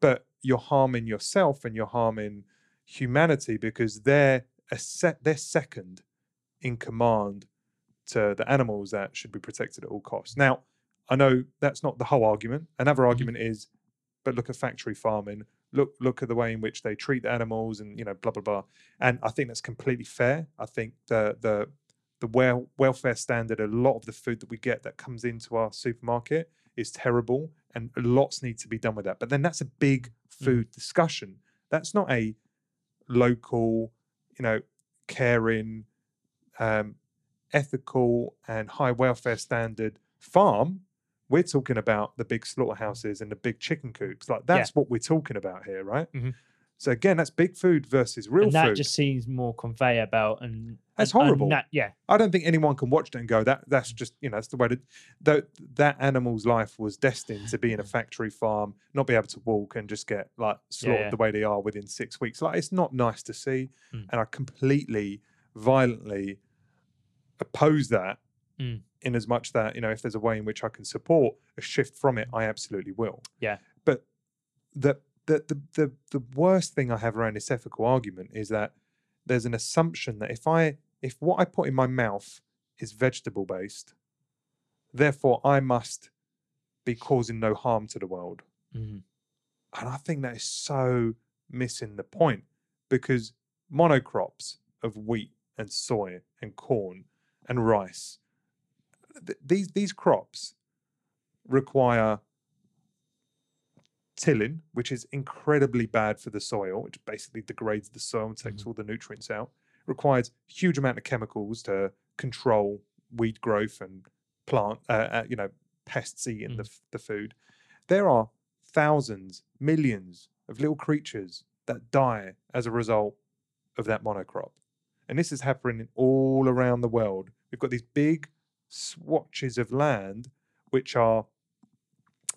But you're harming yourself and you're harming humanity because they're a set they're second in command to the animals that should be protected at all costs. Now, I know that's not the whole argument. Another Mm-hmm. argument is, but look at factory farming. Look, look at the way in which they treat the animals, and you know, blah blah blah. And I think that's completely fair. I think the the the wel- welfare standard, a lot of the food that we get that comes into our supermarket is terrible, and lots need to be done with that. But then that's a big food discussion. That's not a local, you know, caring, um, ethical, and high welfare standard farm. We're talking about the big slaughterhouses and the big chicken coops. Like that's what we're talking about here, right? Mhm. So again, that's big food versus real food. and that food. just seems more conveyor belt and That's and- and horrible. that- yeah, I don't think anyone can watch that and go that that's just you know that's the way that that that animal's life was destined to be in a factory farm, not be able to walk and just get like slaughtered yeah. the way they are within six weeks. Like it's not nice to see, Mm. and I completely violently oppose that Mm. in as much that you know if there's a way in which i can support a shift from it i absolutely will Yeah. but the the the the, the worst thing i have around this ethical argument is that there's an assumption that if i if what i put in my mouth is vegetable based therefore i must be causing no harm to the world Mhm. and I think that is so missing the point because monocrops of wheat and soy and corn and rice, th- these these crops require tilling, which is incredibly bad for the soil, which basically degrades the soil and takes Mhm. all the nutrients out. Requires huge amount of chemicals to control weed growth and plant, uh, uh, you know, pests eating the, the food. There are thousands, millions of little creatures that die as a result of that monocrop. And this is happening all around the world. We've got these big swatches of land which are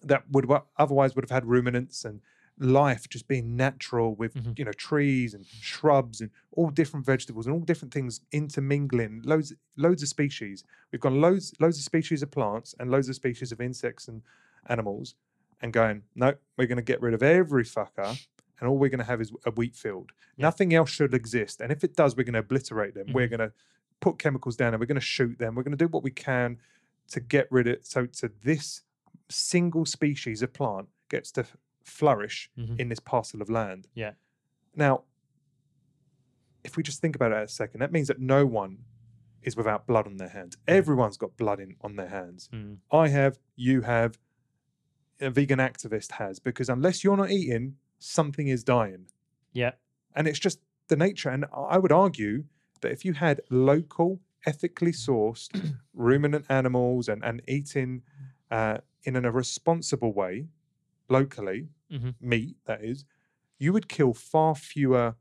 that would otherwise would have had ruminants and life just being natural with Mhm. you know trees and shrubs and all different vegetables and all different things intermingling loads loads of species we've got loads loads of species of plants and loads of species of insects and animals and going no we're going to get rid of every fucker and all we're going to have is a wheat field Yeah. nothing else should exist and if it does we're going to obliterate them we're Mhm. going to put chemicals down and we're going to shoot them we're going to do what we can to get rid of so to this single species of plant gets to flourish Mhm. in this parcel of land Yeah. now if we just think about it a second that means that no one is without blood on their hands everyone's got blood in on their hands Mm. I have, you have, a vegan activist has, because unless you're not eating, something is dying. Yeah. And it's just the nature. And I would argue that if you had local, ethically sourced ruminant animals and, and eating uh, in an, a responsible way, locally, Mhm. meat, that is, you would kill far fewer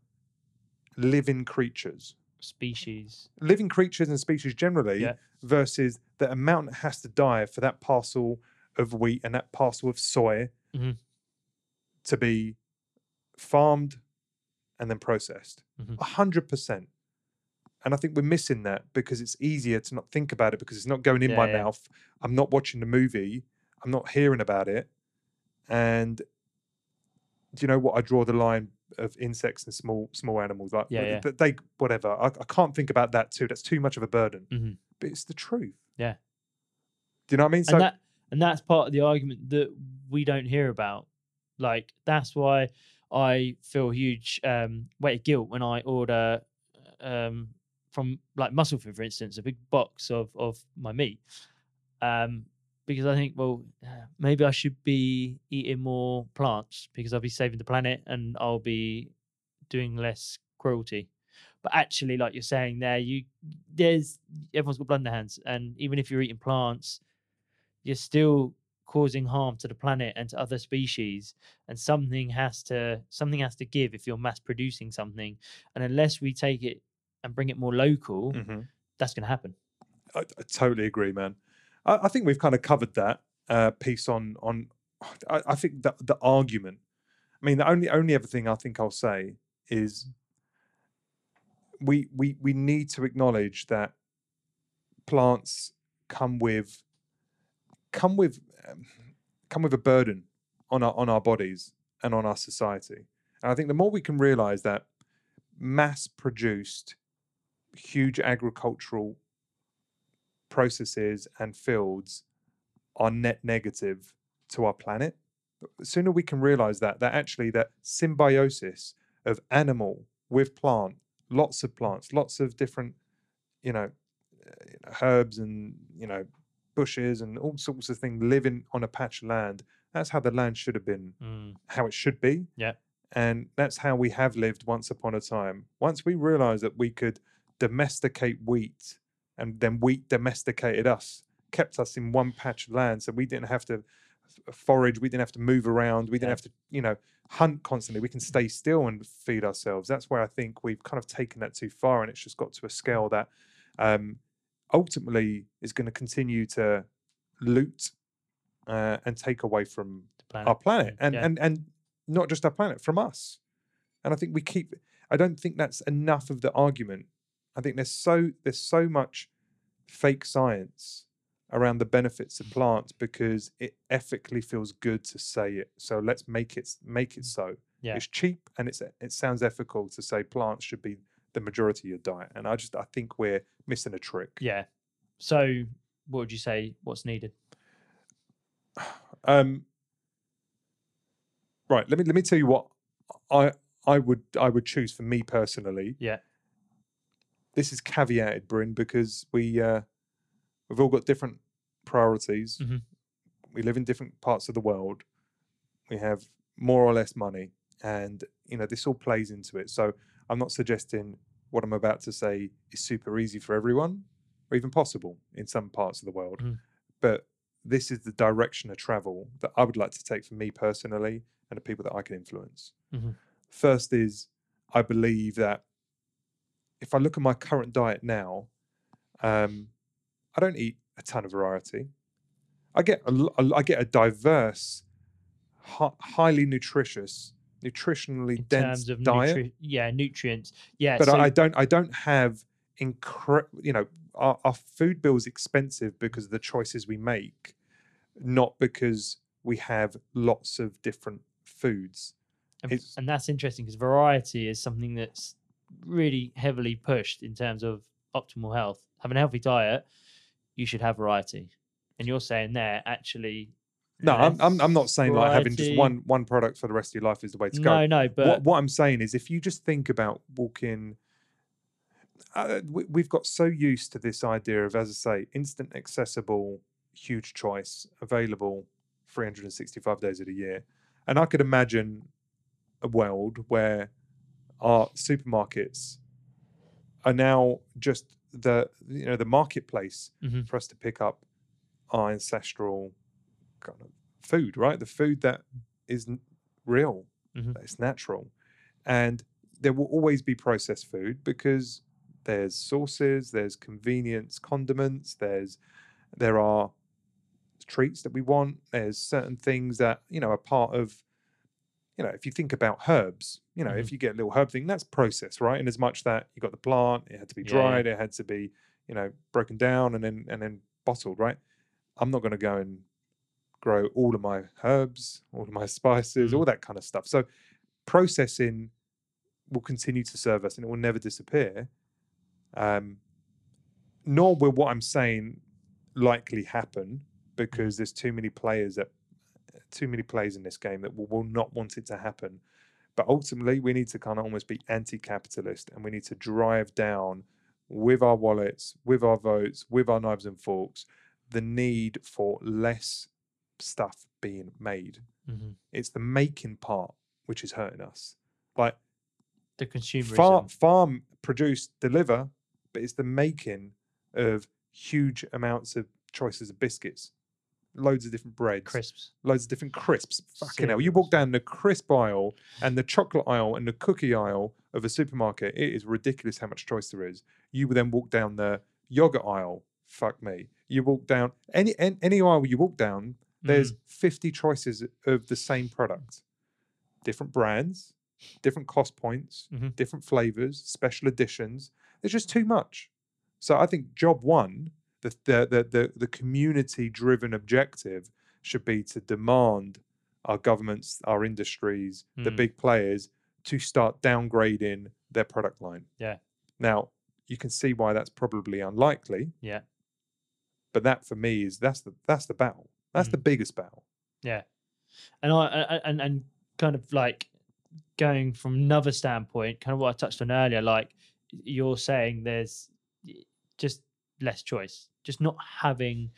living creatures. Species. Living creatures and species generally Yeah. versus the amount that has to die for that parcel of wheat and that parcel of soy Mhm. to be farmed and then processed. Mhm. A hundred percent. And I think we're missing that because it's easier to not think about it because it's not going in Yeah, my yeah. mouth. I'm not watching the movie. I'm not hearing about it. And do you know what? I draw the line of insects and small small animals. Like Yeah, yeah. th- they whatever. I, I can't think about that too. That's too much of a burden. Mhm. But it's the truth. Yeah. Do you know what I mean? So and that and that's part of the argument that we don't hear about. Like that's why I feel huge um, weight of guilt when I order um, from like MuscleFood, for instance, a big box of of my meat, um, because I think, well, maybe I should be eating more plants because I'll be saving the planet and I'll be doing less cruelty. But actually, like you're saying there, you there's everyone's got blood in their hands, and even if you're eating plants, you're still causing harm to the planet and to other species and something has to something has to give if you're mass producing something and unless we take it and bring it more local Mhm. that's going to happen I, I totally agree, man. I, I think we've kind of covered that uh, piece on on. I, I think that the argument. I mean, the only only other thing I think I'll say is we we we need to acknowledge that plants come with come with um, come with a burden on our on our bodies and on our society. And I think the more we can realize that mass produced huge agricultural processes and fields are net negative to our planet the sooner we can realize that that actually that symbiosis of animal with plant lots of plants lots of different you know herbs and you know bushes and all sorts of things living on a patch of land that's how the land should have been Mm, how it should be. Yeah. And that's how we have lived once upon a time. Once we realized that we could domesticate wheat and then wheat domesticated us, kept us in one patch of land. So we didn't have to forage, we didn't have to move around, we didn't have to, you know, hunt constantly. We can stay still and feed ourselves. That's where I think we've kind of taken that too far and it's just got to a scale that um, ultimately is going to continue to loot uh, and take away from planet. our planet and Yeah. and and not just our planet from us and i think we keep i don't think that's enough of the argument I think there's so there's so much fake science around the benefits of plants because it ethically feels good to say it. So let's make it make it so. Yeah. It's cheap and it's it sounds ethical to say plants should be the majority of your diet. And I just I think we're missing a trick. Yeah. So, what would you say? What's needed? Um, right. Let me let me tell you what I I would I would choose for me personally. Yeah. This is caveated, Bryn, because we uh, we've all got different priorities. Mhm. We live in different parts of the world. We have more or less money, and you know this all plays into it. So I'm not suggesting what I'm about to say is super easy for everyone, or even possible in some parts of the world. Mhm. But this is the direction of travel that I would like to take for me personally and the people that I can influence. Mhm. First is I believe that if I look at my current diet now, um, I don't eat a ton of variety. I get a, I get a diverse, hi- highly nutritious, nutritionally In dense terms of diet nutri- yeah, nutrients. Yeah. but so, I, I don't I don't have incre- you know our, our food bill is expensive because of the choices we make, not because we have lots of different foods. and, and that's interesting because variety is something that's really heavily pushed in terms of optimal health. Having a healthy diet, you should have variety. And you're saying there actually. No, I'm, I'm I'm not saying like having just one one product for the rest of your life is the way to go. No, no, but what, what I'm saying is, if you just think about walking, uh, we, we've got so used to this idea of, as I say, instant, accessible, huge choice, available 365 days of the year. And I could imagine a world where our supermarkets are now just the you know the marketplace Mhm. for us to pick up our ancestral kind of food, right? The food that is real, Mhm. that is natural, and there will always be processed food because there's sauces, there's convenience condiments, there's there are treats that we want. There's certain things that you know are part of. You know, if you think about herbs, you know, if you get a little herb thing, that's processed, right? And as much that you got the plant, it had to be Yeah. dried, it had to be, you know, broken down and then and then bottled, right? I'm not going to go and grow all of my herbs, all of my spices, Mm. all that kind of stuff. So processing will continue to serve us and it will never disappear. Um, nor will what I'm saying likely happen because there's too many players that too many players in this game that will, will not want it to happen. But ultimately, we need to kind of almost be anti-capitalist, and we need to drive down with our wallets, with our votes, with our knives and forks, the need for less stuff being made. Mhm. It's the making part which is hurting us. Like the consumer farm, farm produce, deliver, but it's the making of huge amounts of choices of biscuits, loads of different breads, crisps. loads of different crisps. Fucking hell. You walk down the crisp aisle and the chocolate aisle and the cookie aisle of a supermarket. It is ridiculous how much choice there is. You would then walk down the yogurt aisle. Fuck me. You walk down any any, aisle you walk down, there's Mm. 50 choices of the same product. Different brands, different cost points, Mhm. different flavors, special editions. There's just too much. So I think job one, the the the the, community driven objective should be to demand our governments, our industries, the Mm. big players to start downgrading their product line. Yeah. Now, you can see why that's probably unlikely, Yeah. but that for me is that's the that's the battle. That's the biggest battle. Yeah, and I- I- and and kind of like going from another standpoint, kind of what I touched on earlier. Like you're saying, there's just less choice, just not having.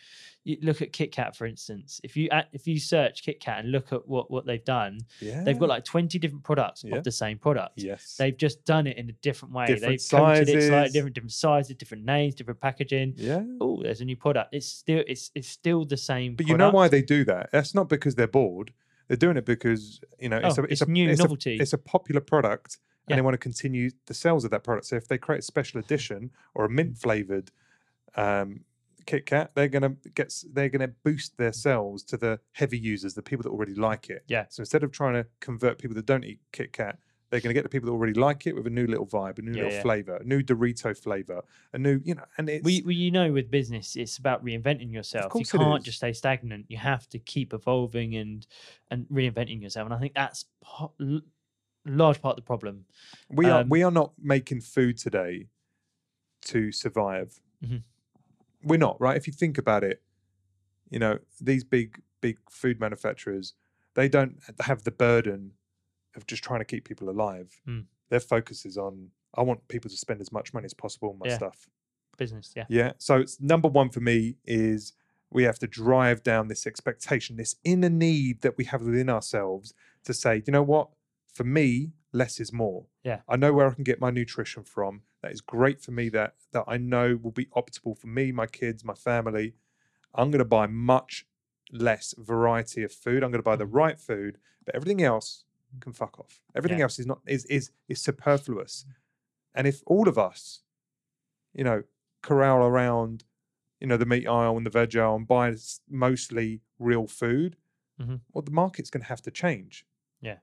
You look at KitKat for instance. If you if you search KitKat and look at what what they've done, Yeah. they've got like twenty different products Yeah. of the same product. yes. They've just done it in a different way. Different they've coated it sizes. slightly different, different sizes, different names, different packaging. yeah. Oh, there's a new product. It's still it's it's still the same. But you know why they do that? That's not because they're bored. They're doing it because you know it's Oh, a it's, it's a new it's novelty. A, it's a popular product, and Yeah. they want to continue the sales of that product. So if they create a special edition or a mint flavored um, Kit Kat, they're gonna get they're gonna boost their sales to the heavy users, the people that already like it. Yeah. So instead of trying to convert people that don't eat Kit Kat They're going to get the people that already like it with a new little vibe, a new Yeah, little yeah. flavor, a new Dorito flavor, a new, you know, and it's we, we you know with business it's about reinventing yourself you can't just stay stagnant you have to keep evolving and and reinventing yourself and i think that's part, large part of the problem we are um, we are not making food today to survive. Mhm. We're not right. If you think about it, you know these big big food manufacturers, they don't have the burden of just trying to keep people alive. Mm. Their focus is on I want people to spend as much money as possible on my Yeah. stuff. business yeah Yeah. So it's number one for me is we have to drive down this expectation, this inner need that we have within ourselves to say, you know what? For me, less is more. Yeah. I know where I can get my nutrition from. That is great for me. That that I know will be optimal for me, my kids, my family. I'm going to buy much less variety of food. I'm going to buy the Mhm. right food, but everything else can fuck off. Everything Yeah. else is not is is is superfluous. And if all of us, you know, corral around, you know, the meat aisle and the veg aisle and buy mostly real food, Mhm. well, the market's going to have to change. Yeah.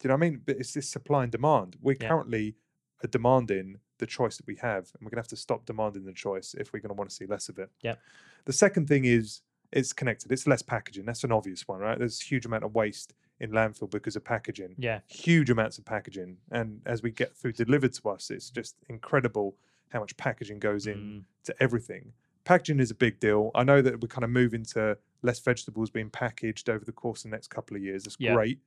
Do you know what I mean? But it's this supply and demand. We're Yeah. currently demanding the choice that we have, and we're going to have to stop demanding the choice if we're going to want to see less of it. Yeah. The second thing is it's connected. It's less packaging. That's an obvious one, right? There's a huge amount of waste in landfill because of packaging yeah huge amounts of packaging. And as we get food delivered to us, it's just incredible how much packaging goes in Mm, to everything. Packaging is a big deal. I know that we're kind of moving to less vegetables being packaged over the course of the next couple of years. That's Yeah. great.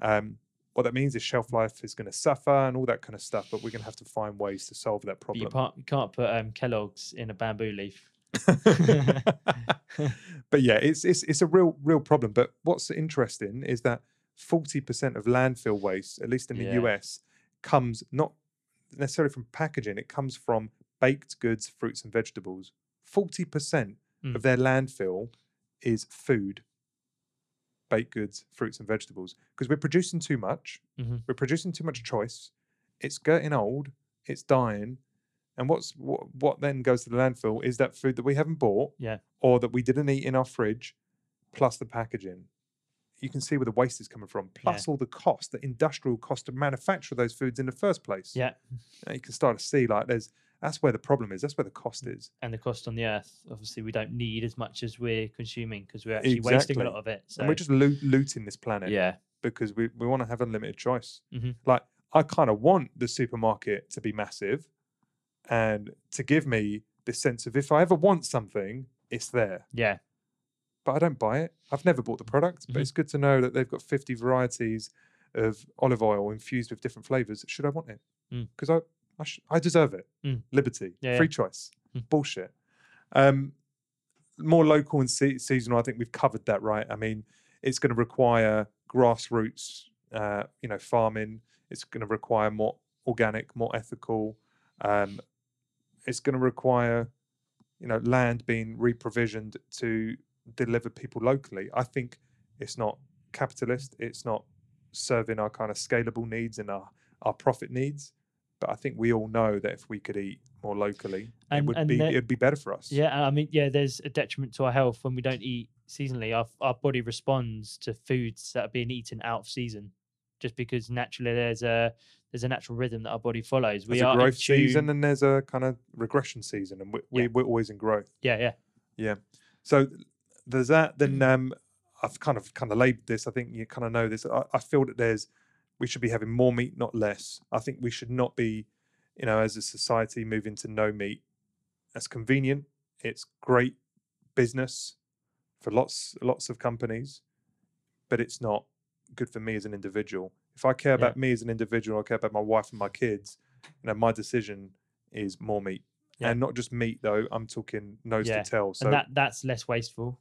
Um, what that means is shelf life is going to suffer and all that kind of stuff, but we're going to have to find ways to solve that but you, problem. you can't put um, kellogg's in a bamboo leaf but yeah, it's it's it's a real real problem. But what's interesting is that forty percent of landfill waste, at least in the Yeah. US, comes not necessarily from packaging. It comes from baked goods, fruits and vegetables. Forty percent Mm. of their landfill is food, baked goods, fruits and vegetables, because we're producing too much. Mhm. We're producing too much choice. It's getting old. It's dying. And what's what, what then goes to the landfill is that food that we haven't bought yeah or that we didn't eat in our fridge, plus the packaging. You can see where the waste is coming from, plus all the cost, the industrial cost to manufacture those foods in the first place. yeah And you can start to see like there's that's where the problem is. That's where the cost is. and the cost on the earth obviously we don't need as much as we're consuming because we're actually wasting a lot of it so And we're just loo- looting this planet yeah because we, we want to have unlimited choice. Mhm. Like I kind of want the supermarket to be massive and to give me this sense of if I ever want something, it's there. yeah but I don't buy it. I've never bought the product, but Mhm. it's good to know that they've got 50 varieties of olive oil infused with different flavors. Should I want it? Mm. Because I I, sh- I deserve it. Mm. Liberty, Yeah, free yeah. choice. Mm. Bullshit. Um, more local and se- seasonal. I think we've covered that, right? I mean, it's going to require grassroots, uh, you know, farming. It's going to require more organic, more ethical. Um, it's going to require, you know, land being reprovisioned to deliver people locally. I think it's not capitalist. It's not serving our kind of scalable needs and our our profit needs. But I think we all know that if we could eat more locally, it would and be that- it'd be better for us. Yeah, I mean, yeah, there's a detriment to our health when we don't eat seasonally. Our our body responds to foods that are being eaten out of season, just because naturally there's a there's a natural rhythm that our body follows. There's we a are in growth season and there's a kind of regression season, and we, we, Yeah. we're always in growth. yeah, yeah, yeah. So there's that. Then Mm. um, I've kind of kind of labeled this. I think you kind of know this. I, I feel that there's we should be having more meat, not less. I think we should not be, you know, as a society moving to no meat. That's convenient. It's great business for lots lots of companies, but it's not good for me as an individual. If I care Yeah. about me as an individual, I care about my wife and my kids. You know, my decision is more meat, Yeah. and not just meat though. I'm talking nose Yeah. to tail. So and that that's less wasteful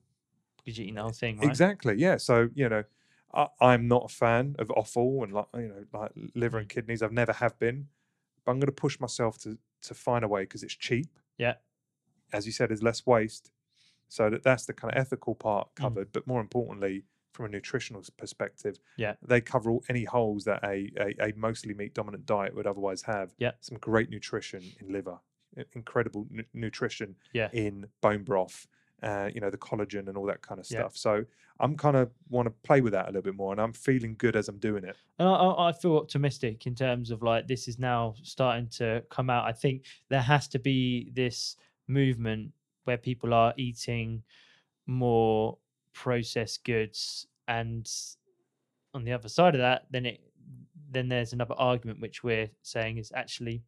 because you're eating the whole thing, right? Exactly. Yeah. So you know, I, I'm not a fan of offal and like you know like liver Mm. and kidneys. I've never have been, but I'm going to push myself to to find a way because it's cheap. Yeah. As you said, there's less waste. So that that's the kind of ethical part Mm. covered, but more importantly, from a nutritional perspective, Yeah. they cover all, any holes that a, a a mostly meat dominant diet would otherwise have. Yeah. Some great nutrition in liver, incredible nu- nutrition Yeah. in bone broth uh, you know, the collagen and all that kind of Yeah. stuff. So I'm kind of want to play with that a little bit more, and I'm feeling good as I'm doing it. And I, I I feel optimistic in terms of like this is now starting to come out. I think there has to be this movement where people are eating more processed goods, and on the other side of that, then it then there's another argument which we're saying is actually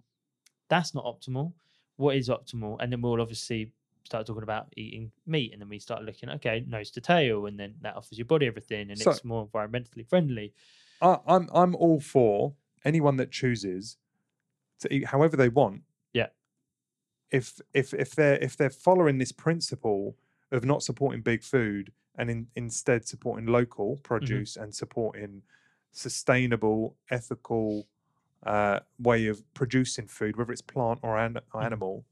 that's not optimal. What is optimal? And then we'll obviously start talking about eating meat, and then we start looking okay nose to tail, and then that offers your body everything, and So- it's more environmentally friendly. I, I'm I'm all for anyone that chooses to eat however they want. Yeah. If if if they're if they're following this principle of not supporting big food and in, instead supporting local produce and supporting sustainable, ethical uh, way of producing food, whether it's plant or, an, or Mhm. animal,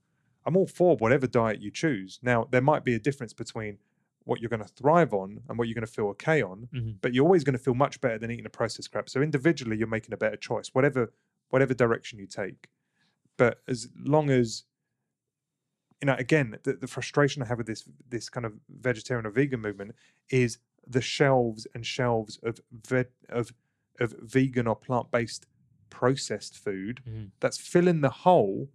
I'm all for whatever diet you choose. Now there might be a difference between what you're going to thrive on and what you're going to feel okay on Mhm. but you're always going to feel much better than eating a processed crap. So individually, you're making a better choice, whatever whatever direction you take. But as long as you know, again, the, the frustration I have with this this kind of vegetarian or vegan movement is the shelves and shelves of ve- of of vegan or plant based processed food Mhm. that's filling the hole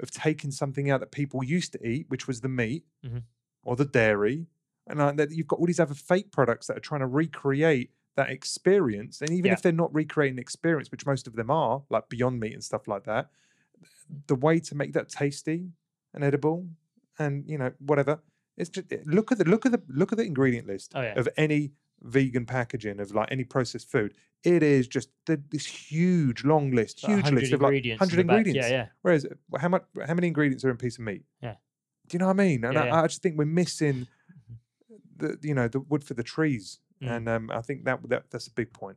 of taking something out that people used to eat, which was the meat Mhm. or the dairy, and uh, that you've got all these other fake products that are trying to recreate that experience. And even Yeah. if they're not recreating the experience, which most of them are, like Beyond Meat and stuff like that, the way to make that tasty and edible, and you know whatever, it's just look at the look at the look at the ingredient list Oh, yeah. of any vegan packaging of like any processed food. It is just the, this huge long list, huge 100 list of like ingredients hundred back. ingredients. Yeah, yeah. Whereas how much how many ingredients are in a piece of meat? Yeah. Do you know what I mean? And Yeah, I, yeah. I just think we're missing the you know the wood for the trees, Mm. and um, I think that, that that's a big point.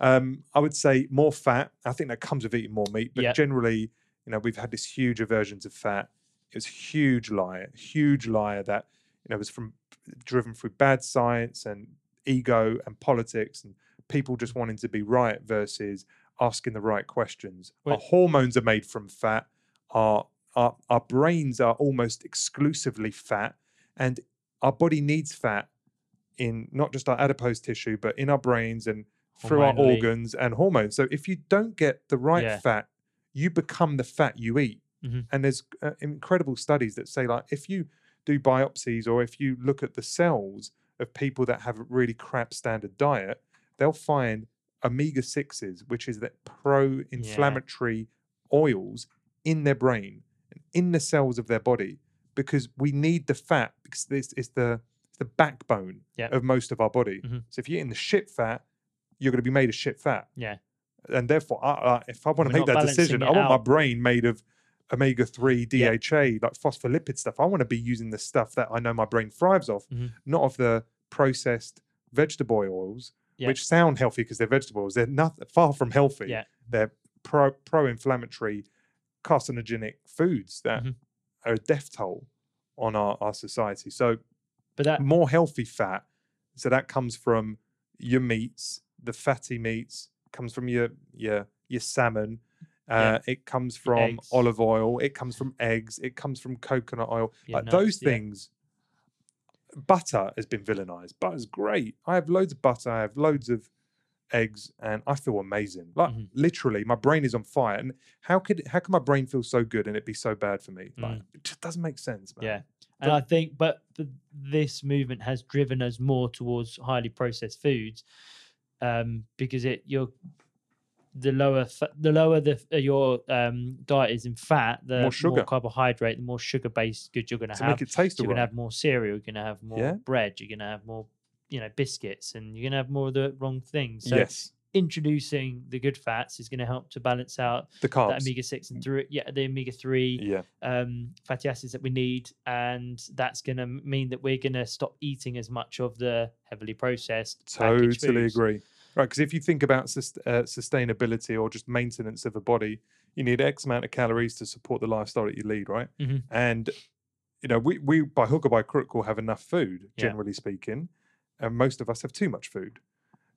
Um, I would say more fat. I think that comes with eating more meat, but Yeah. generally, you know, we've had this huge aversions of fat. It was a huge lie, huge lie that you know was from driven through bad science and ego and politics and people just wanting to be right versus asking the right questions. Our hormones are made from fat. Our, our our brains are almost exclusively fat, and our body needs fat in not just our adipose tissue, but in our brains and through our organs and hormones. So if you don't get the right Yeah. fat, you become the fat you eat. Mhm. And there's uh, incredible studies that say like if you do biopsies or if you look at the cells of people that have a really crap standard diet, they'll find omega 6s, which is that pro inflammatory oils in their brain and in the cells of their body because we need the fat because this is the it's the backbone Yeah. of most of our body. Mhm. So if you're eating the shit fat, you're going to be made of shit fat. Yeah. And therefore, I, I, if I want to make that decision, I want my brain made of omega 3, Yeah. DHA, like phospholipid stuff. I want to be using the stuff that I know my brain thrives off, Mhm. not of the processed vegetable oils, Yeah. which sound healthy because they're vegetables. They're not far from healthy. Yeah. They're pro pro inflammatory, carcinogenic foods that Mhm. are a death toll on our, our society. So But that more healthy fat. So that comes from your meats, the fatty meats, comes from your your your salmon. Uh, It comes from eggs. olive oil. It comes from eggs. It comes from coconut oil. Yeah, like nuts, those yeah. things. Butter has been villainized. Butter's great. I have loads of butter. I have loads of eggs, and I feel amazing. Like Mhm. literally, my brain is on fire. And how could how can my brain feel so good and it be so bad for me? Like it just doesn't make sense, man. Mm. Yeah. And I think, but th- this movement has driven us more towards highly processed foods, um, because it you're the lower fa- the lower the uh, your um, diet is in fat, the More more, sugar. carbohydrate, the more sugar based goods you're going to To have. make it taste So you're all going to have more cereal. You're going to have more Yeah. bread. You're going to have more, you know, biscuits, and you're going to have more of the wrong things. So yes, introducing the good fats is going to help to balance out the carbs. omega six and three. Yeah, the omega three yeah, um, fatty acids that we need, and that's going to mean that we're going to stop eating as much of the heavily processed. totally agree. Right, because if you think about sus- uh, sustainability or just maintenance of a body, you need X amount of calories to support the lifestyle that you lead, right? Mhm. And you know, we we by hook or by crook will have enough food, Yeah. generally speaking, and most of us have too much food.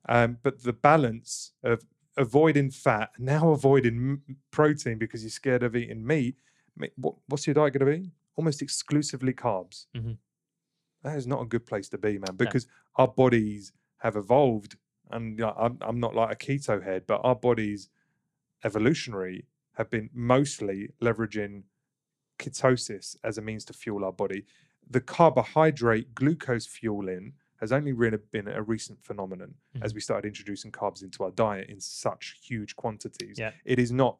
Um, but the balance of avoiding fat, now avoiding m- protein because you're scared of eating meat. I mean, what, what's your diet going to be? Almost exclusively carbs. Mhm. that is not a good place to be, man, because our bodies have evolved. And you know, I'm, I'm not like a keto head, but our bodies evolutionary have been mostly leveraging ketosis as a means to fuel our body. The carbohydrate glucose fueling has only really been a recent phenomenon hmm. as we started introducing carbs into our diet in such huge quantities. Yeah. It is not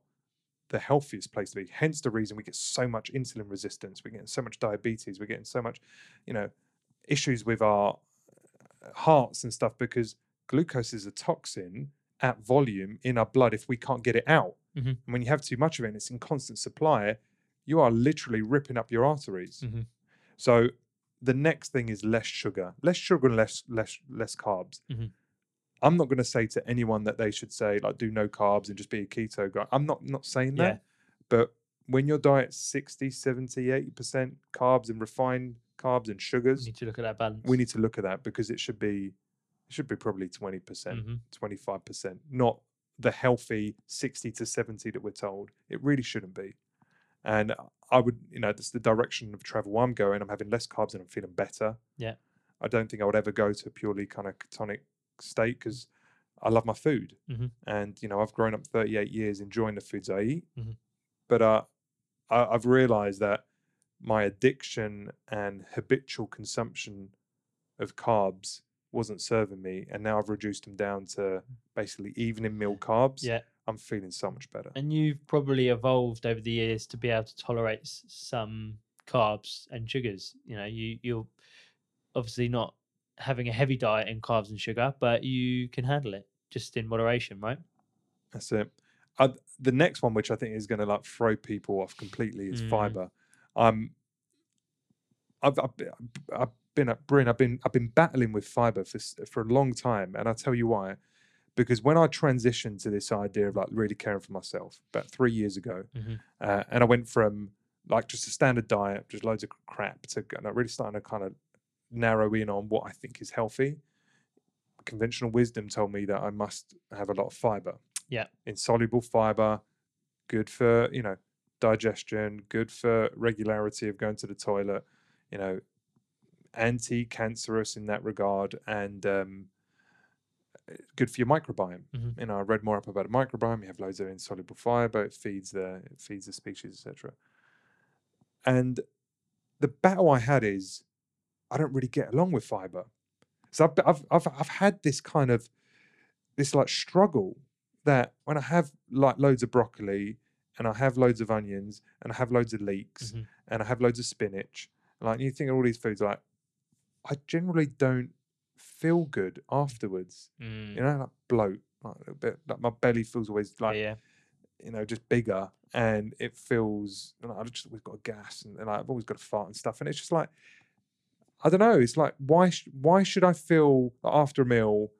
the healthiest place to be. Hence the reason we get so much insulin resistance, we're getting so much diabetes, we're getting so much, you know, issues with our hearts and stuff because glucose is a toxin at volume in our blood if we can't get it out. Mhm. And when you have too much of it and it's in constant supply, you are literally ripping up your arteries. Mhm. So the next thing is less sugar, less sugar and less less less carbs. Mhm. I'm not going to say to anyone that they should say like do no carbs and just be a keto guy. I'm not not saying that. Yeah. But when your diet's 60, 70, 80% carbs and refined carbs and sugars, We need to look at that balance. we need to look at that because it should be it should be probably 20%, percent Mhm. 25%, not the healthy 60 to 70 that we're told. It really shouldn't be. And I would, you know, that's the direction of travel I'm going. I'm having less carbs and I'm feeling better. Yeah. I don't think I would ever go to a purely kind of ketonic state because I love my food. Mhm. And, you know, I've grown up 38 years enjoying the foods I eat. Mhm. But uh, I, I've realized that my addiction and habitual consumption of carbs wasn't serving me. And now I've reduced them down to basically evening meal carbs. Yeah. I'm feeling so much better. And you've probably evolved over the years to be able to tolerate some carbs and sugars. You know, you you're obviously not having a heavy diet in carbs and sugar, but you can handle it just in moderation, right? That's it. Uh, the next one, which I think is going to like throw people off completely, is Mm. fiber. Um, I've, I've, I've been at Bryn. I've been I've been battling with fiber for for a long time, and I'll tell you why. Because when I transitioned to this idea of like really caring for myself about three years ago, Mhm. uh, and I went from like just a standard diet, just loads of crap, to g- like, really starting to kind of narrow in on what I think is healthy. Conventional wisdom told me that I must have a lot of fiber. Yeah. Insoluble fiber, good for, you know, digestion, good for regularity of going to the toilet, you know, anti-cancerous in that regard and um good for your microbiome. Mhm. You know, I read more up about microbiome. You have loads of insoluble fiber. It feeds the it feeds the species, etc. And the battle I had is I don't really get along with fiber. So I've, I've I've I've had this kind of this like struggle that when I have like loads of broccoli and I have loads of onions and I have loads of leeks Mhm. and I have loads of spinach, like you think of all these foods, like I generally don't feel good afterwards. Mm. You know, like bloat, like a little bit, like my belly feels always like yeah, you know, just bigger, and it feels. And I've just always got a gas, and, and I've always got a fart and stuff, and it's just like, I don't know. It's like why sh- why should I feel after a meal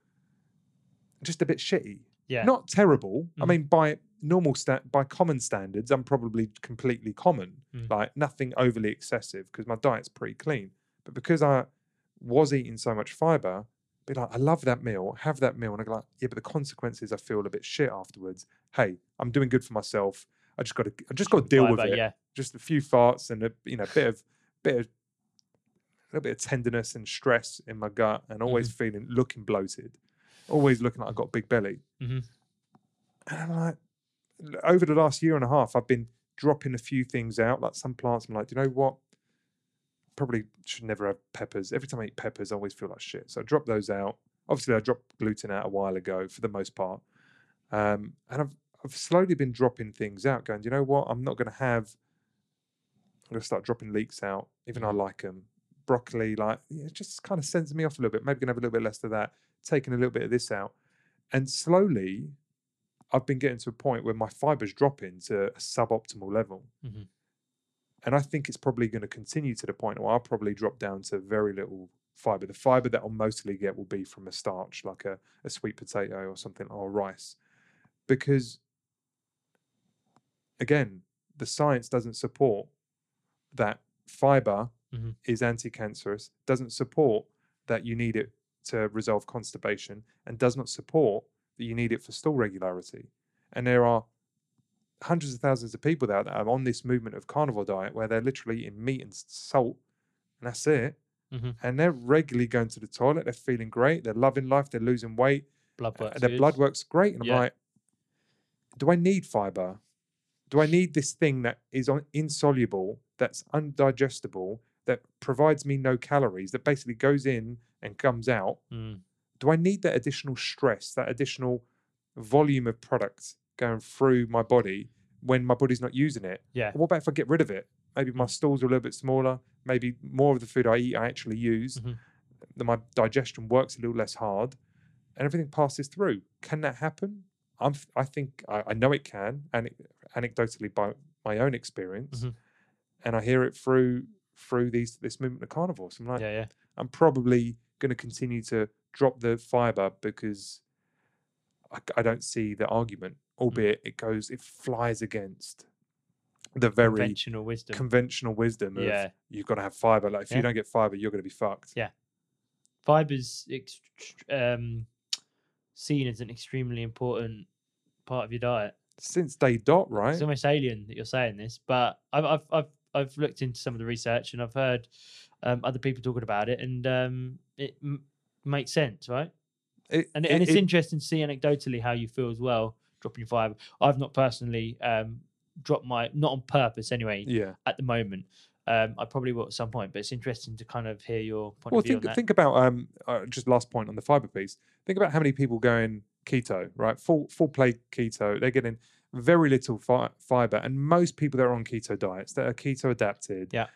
just a bit shitty? yeah, Not terrible. I Mhm. mean, by normal sta- by common standards, I'm probably completely common, Mm. like nothing overly excessive because my diet's pretty clean. But because I was eating so much fiber, be like, I love that meal, have that meal, and I go like, yeah, but the consequences, I feel a bit shit afterwards. Hey, I'm doing good for myself. I just got to, I just got to deal with it. Yeah, Just a few farts and a, you know, bit of, bit of, a little bit of tenderness and stress in my gut, and always Mm-hmm. feeling, looking bloated, always looking like I've got a big belly. Mhm. And I'm like, over the last year and a half, I've been dropping a few things out, like some plants. I'm like, do you know what? Probably should never have peppers. Every time I eat peppers, I always feel like shit. So I drop those out. Obviously, I dropped gluten out a while ago for the most part. Um, and I've I've slowly been dropping things out, going, you know what? I'm not going to have. I'm going to start dropping leeks out, even though I like them. Broccoli, like, it just kind of sends me off a little bit. Maybe going to have a little bit less of that, taking a little bit of this out. And slowly, I've been getting to a point where my fiber's dropping to a suboptimal level. Mhm. And I think it's probably going to continue to the point where I'll probably drop down to very little fiber. The fiber that I'll mostly get will be from a starch, like a, a sweet potato or something, or rice. Because, again, the science doesn't support that fiber Mhm. is anti cancerous, doesn't support that you need it to resolve constipation, and does not support that you need it for stool regularity. And there are hundreds of thousands of people out there that are on this movement of carnivore diet where they're literally eating meat and salt, and that's it. Mhm. and they're regularly going to the toilet. They're feeling great. They're loving life. They're losing weight. Blood uh, works. their blood works great. And I'm like, do I need fiber? Do I need this thing that is un- insoluble, that's undigestible, that provides me no calories, that basically goes in and comes out? Mm. Do I need that additional stress, that additional volume of products going through my body when my body's not using it? Yeah. What about if I get rid of it? Maybe my stools are a little bit smaller. Maybe more of the food I eat I actually use. Mhm. That my digestion works a little less hard, and everything passes through. Can that happen? I'm. I think I, I know it can, and anecdotally by my own experience, Mhm. and I hear it through through these this movement of carnivores. I'm like, Yeah, yeah. I'm probably going to continue to drop the fiber because I don't see the argument, albeit it goes, it flies against the very Conventional wisdom. conventional wisdom of Yeah. you've got to have fiber. Like if Yeah. you don't get fiber, you're going to be fucked. Yeah. Fiber's ex- um, seen as an extremely important part of your diet. Since day dot, right? It's almost alien that you're saying this, but I've I've I've, I've looked into some of the research and I've heard um, other people talking about it, and um, it m- makes sense, right? It- And it- and it's it- interesting to see anecdotally how you feel as well dropping your fiber. I've not personally um, dropped my not on purpose anyway yeah. at the moment. Um, I probably will at some point, but it's interesting to kind of hear your point Well, of view think on that. think about um uh, just last point on the fiber piece. Think about how many people going keto, right? Full full plate keto. They're getting very little fi- fiber, and most people that are on keto diets that are keto adapted, Yeah.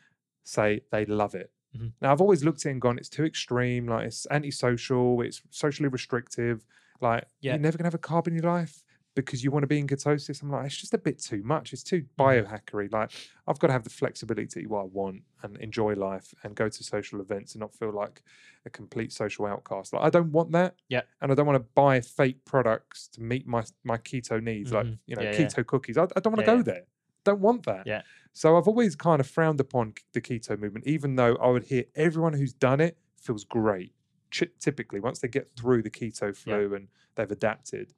say they love it. Mhm. Now I've always looked at it and gone, it's too extreme. Like it's antisocial. It's socially restrictive. Like Yeah. you're never gonna have a carb in your life because you want to be in ketosis. I'm like, it's just a bit too much. It's too Mhm. biohackery. Like I've got to have the flexibility to eat what I want and enjoy life and go to social events and not feel like a complete social outcast. Like I don't want that. Yeah. And I don't want to buy fake products to meet my my keto needs, like Mhm. you know, Yeah, yeah. keto cookies. I, I don't want to Yeah, go yeah. there. Don't want that. Yeah. So I've always kind of frowned upon the keto movement, even though I would hear everyone who's done it feels great. Typically, once they get through the keto flu and they've adapted,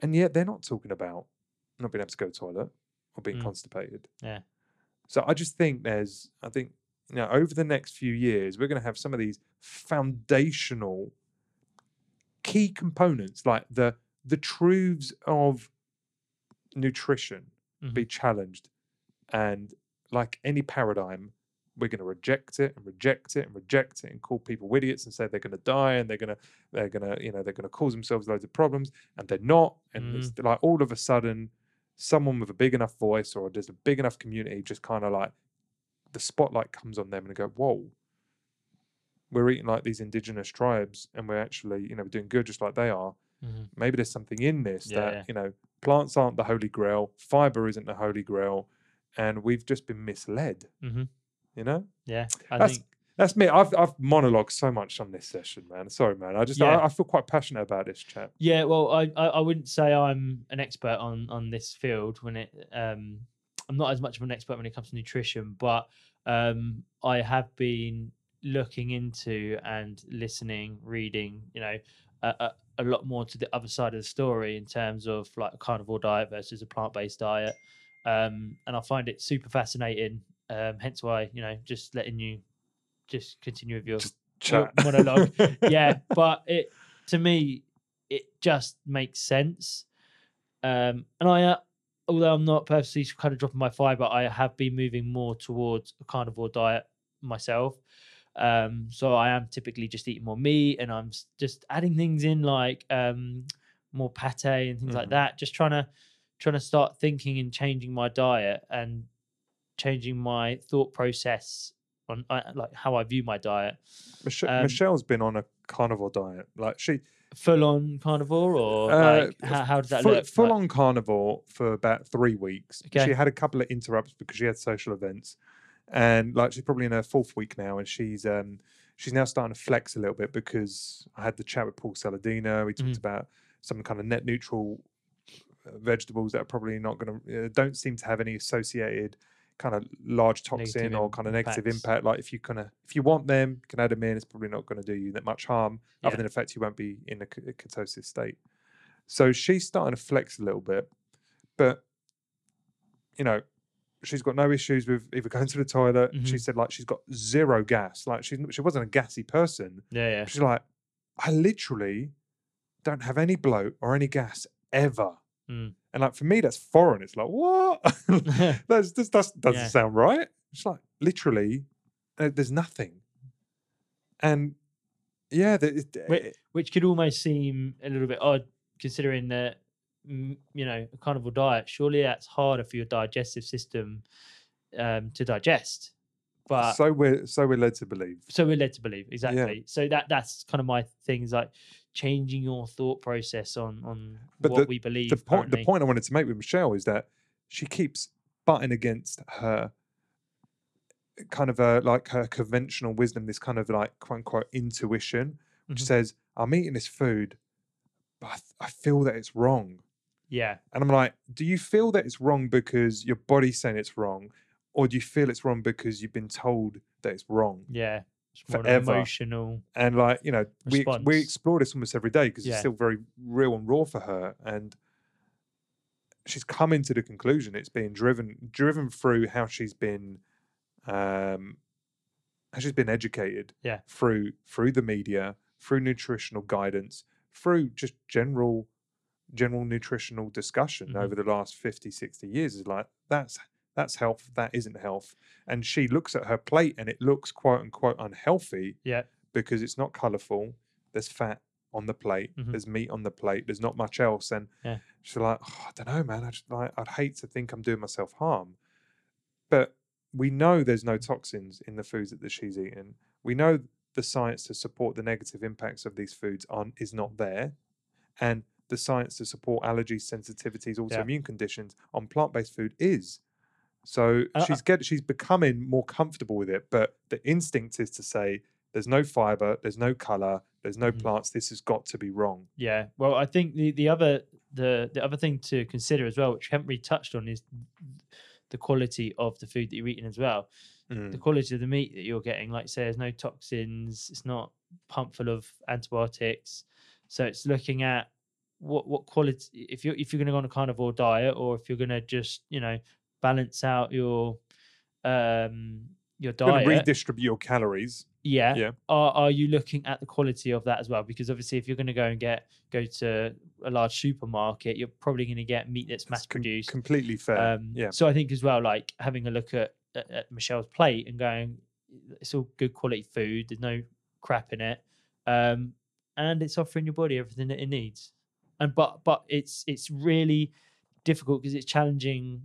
and yet they're not talking about not being able to go to the toilet or being Mm. constipated. Yeah. So I just think there's, I think, you know, over the next few years, we're going to have some of these foundational key components, like the the truths of nutrition, be challenged, and like any paradigm, we're going to reject it and reject it and reject it and call people idiots and say they're going to die and they're going to they're going to you know they're going to cause themselves loads of problems and they're not and it's like all of a sudden someone with a big enough voice or just a big enough community just kind of like the spotlight comes on them and go whoa we're eating like these indigenous tribes and we're actually you know doing good just like they are Mhm. maybe there's something in this Yeah, that yeah. you know plants aren't the holy grail fiber isn't the holy grail and we've just been misled Mhm. You know? Yeah, I that's think that's me. I've i've monologued so much on this session man. Sorry man. I just Yeah. I, I feel quite passionate about this chat. Yeah, well, I, I I wouldn't say I'm an expert on on this field when it um I'm not as much of an expert when it comes to nutrition, but um I have been looking into and listening, reading, you know, a, lot more to the other side of the story in terms of like a carnivore diet versus a plant based diet, um and I find it super fascinating. Um, hence why you know just letting you just continue with your monologue. yeah, but it to me it just makes sense. Um, and I, uh, although I'm not purposely kind of dropping my fiber, I have been moving more towards a carnivore diet myself. Um, so I am typically just eating more meat, and I'm just adding things in like um, more pate and things like Mhm. that. Just trying to trying to start thinking and changing my diet and changing my thought process on uh, like how I view my diet. Mich- um, michelle's been on a carnivore diet like she full on carnivore or Uh, like how, how does that full, look? full Like- on carnivore for about three weeks. She had a couple of interrupts because she had social events, and like she's probably in her fourth week now, and she's um she's now starting to flex a little bit because I had the chat with Paul Saladino. We talked Mhm. about some kind of net neutral uh, vegetables that are probably not going to uh, don't seem to have any associated kind of large toxin Negative or kind of negative impacts. impact. Like if you kind of if you want them, you can add them in. It's probably not going to do you that much harm, Yeah. other than the fact you won't be in a ketosis state. So she's starting to flex a little bit, but you know, she's got no issues with either going to the toilet. She Mhm. said like she's got zero gas. Like she's she wasn't a gassy person. Yeah, yeah. She's like, I literally don't have any bloat or any gas ever. Mm. And like for me, that's foreign. It's like what? that's that's, doesn't Yeah. sound right. It's like literally, uh, there's nothing. And yeah, the, Wait, Which could almost seem a little bit odd considering that, you know, a carnivore diet, surely that's harder for your digestive system um, to digest. But so, we're so we're led to believe. So we're led to believe exactly. Yeah. So that that's kind of my thing is like changing your thought process on on But what the- we believe. the point the point I wanted to make with Michelle is that she keeps butting against her kind of a like her conventional wisdom, this kind of like quote unquote intuition, which Mhm. says, I'm eating this food, but I, th- I feel that it's wrong. Yeah, And I'm like, do you feel that it's wrong because your body's saying it's wrong? Or do you feel it's wrong because you've been told that it's wrong? yeah. It's more Forever. emotional. And like, you know, we, we explore this almost every day because Yeah. it's still very real and raw for her. And she's come into the conclusion it's being driven driven through how she's been um how she's been educated Yeah. through through the media, through nutritional guidance, through just general general nutritional discussion Mhm. over the last 50 60 years is like that's that's health that isn't health. And she looks at her plate and it looks quote unquote unhealthy Yeah. because it's not colorful there's fat on the plate Mhm. there's meat on the plate there's not much else. And Yeah. she's like oh, i don't know man i just like i'd hate to think i'm doing myself harm. But we know there's no toxins in the foods that, that she's eating. We know the science to support the negative impacts of these foods on is not there. And the science to support allergies sensitivities autoimmune conditions on plant-based food is so Uh, she's get she's becoming more comfortable with it but the instinct is to say there's no fiber there's no color there's no Mhm. plants this has got to be wrong Yeah. Well, I think the, the other the the other thing to consider as well, which we haven't really touched on, is the quality of the food that you're eating as well. The Mm. quality of the meat that you're getting, like say, there's no toxins. It's not pumped full of antibiotics. So it's looking at what what quality. If you're if you're going to go on a carnivore diet, or if you're going to just you know balance out your um your diet, redistribute your calories yeah. Yeah. Are are you looking at the quality of that as well? Because obviously, if you're going to go and get go to a large supermarket, you're probably going to get meat that's mass It's com- produced. completely fair Um, yeah So I think as well, like having a look at, at, at Michelle's plate and going, it's all good quality food. There's no crap in it, um, and it's offering your body everything that it needs. And but but it's it's really difficult because it's challenging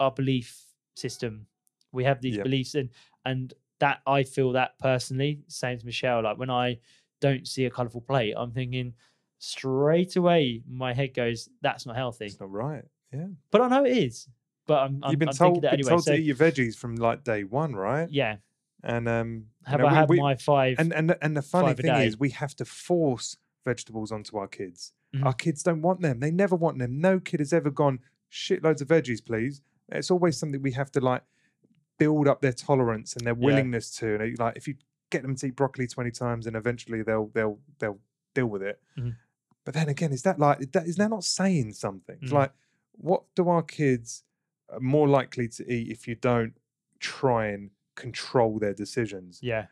our belief system. We have these Yep. beliefs, and and that I feel that personally, same as Michelle. Like when I don't see a colourful plate, I'm thinking straight away. My head goes, "That's not healthy." it's not right yeah But I know it is. But I'm, I'm, you've been I'm told, that been anyway. told So to eat your veggies from like day one right yeah, and um you have know, I we- had my five? and and and the funny thing is we have to force vegetables onto our kids Mhm. our kids don't want them they never want them no kid has ever gone shitloads of veggies please it's always something we have to like build up their tolerance and their Yeah. willingness to and, like if you get them to eat broccoli 20 times and eventually they'll they'll they'll deal with it Mhm. but then again is that like is that is that not saying something it's Mm. like what do our kids are more likely to eat if you don't try and control their decisions yeah,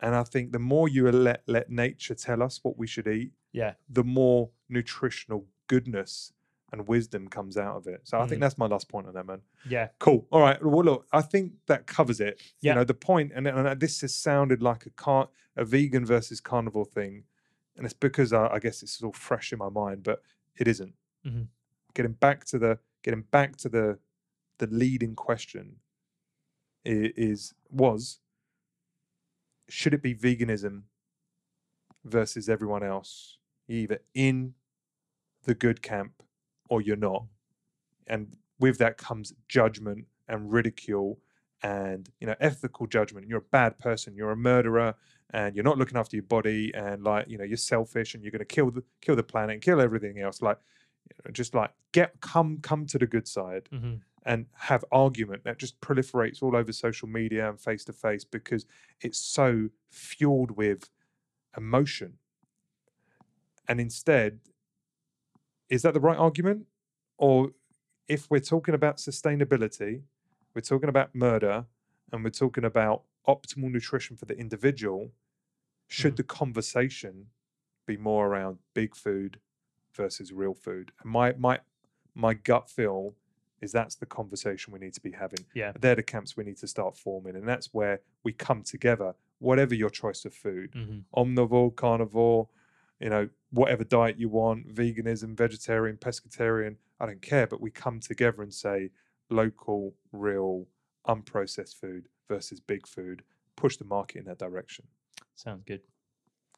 and I think the more you let let nature tell us what we should eat, yeah, the more nutritional goodness and wisdom comes out of it. So I think Mhm. that's my last point on that, man. yeah, Cool. All right. Well, look, I think that covers it. Yeah. You know, the point, and, and this has sounded like a car, a vegan versus carnivore thing, and it's because I, I guess it's all fresh in my mind, but it isn't. Mhm. Getting back to the getting back to the the leading question i- is was should it be veganism versus everyone else? Either in the good camp or you're not. And with that comes judgment and ridicule and you know ethical judgment. You're a bad person, you're a murderer, and you're not looking after your body, and like you know you're selfish, and you're going to kill the kill the planet, and kill everything else. Like you know, just like get come come to the good side hmm and have argument that just proliferates all over social media and face to face because it's so fueled with emotion. And instead, is that the right argument? Or if we're talking about sustainability we're talking about murder, and we're talking about optimal nutrition for the individual, should Mhm. the conversation be more around big food versus real food? And my my my gut feel is that's the conversation we need to be having. Yeah. They're the camps we need to start forming, and that's where we come together. Whatever your choice of food, hmm omnivore, carnivore, you know, whatever diet you want, veganism, vegetarian, pescatarian, I don't care, but we come together and say local, real, unprocessed food versus big food, push the market in that direction. Sounds good.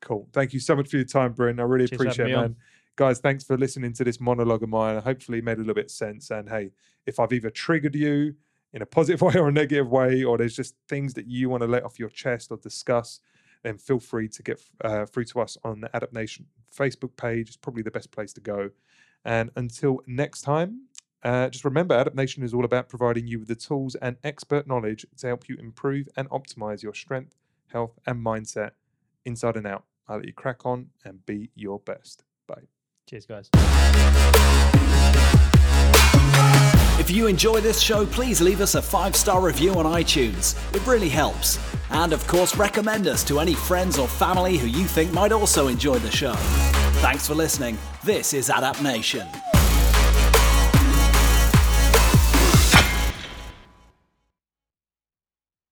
Cool. Thank you so much for your time, Bryn. I really Cheers appreciate it, man. on. Guys, thanks for listening to this monologue of mine. Hopefully, it made a little bit of sense. And hey, if I've either triggered you in a positive way or a negative way, or there's just things that you want to let off your chest or discuss, then feel free to get uh, through to us on the Adapt Nation Facebook page. It's probably the best place to go. And until next time, uh, just remember, Adapt Nation is all about providing you with the tools and expert knowledge to help you improve and optimize your strength, health, and mindset inside and out. I'll let you crack on and be your best. Bye. Cheers, guys. If you enjoy this show, please leave us a five star review on iTunes. It really helps. And of course, recommend us to any friends or family who you think might also enjoy the show. Thanks for listening. This is Adapt Nation.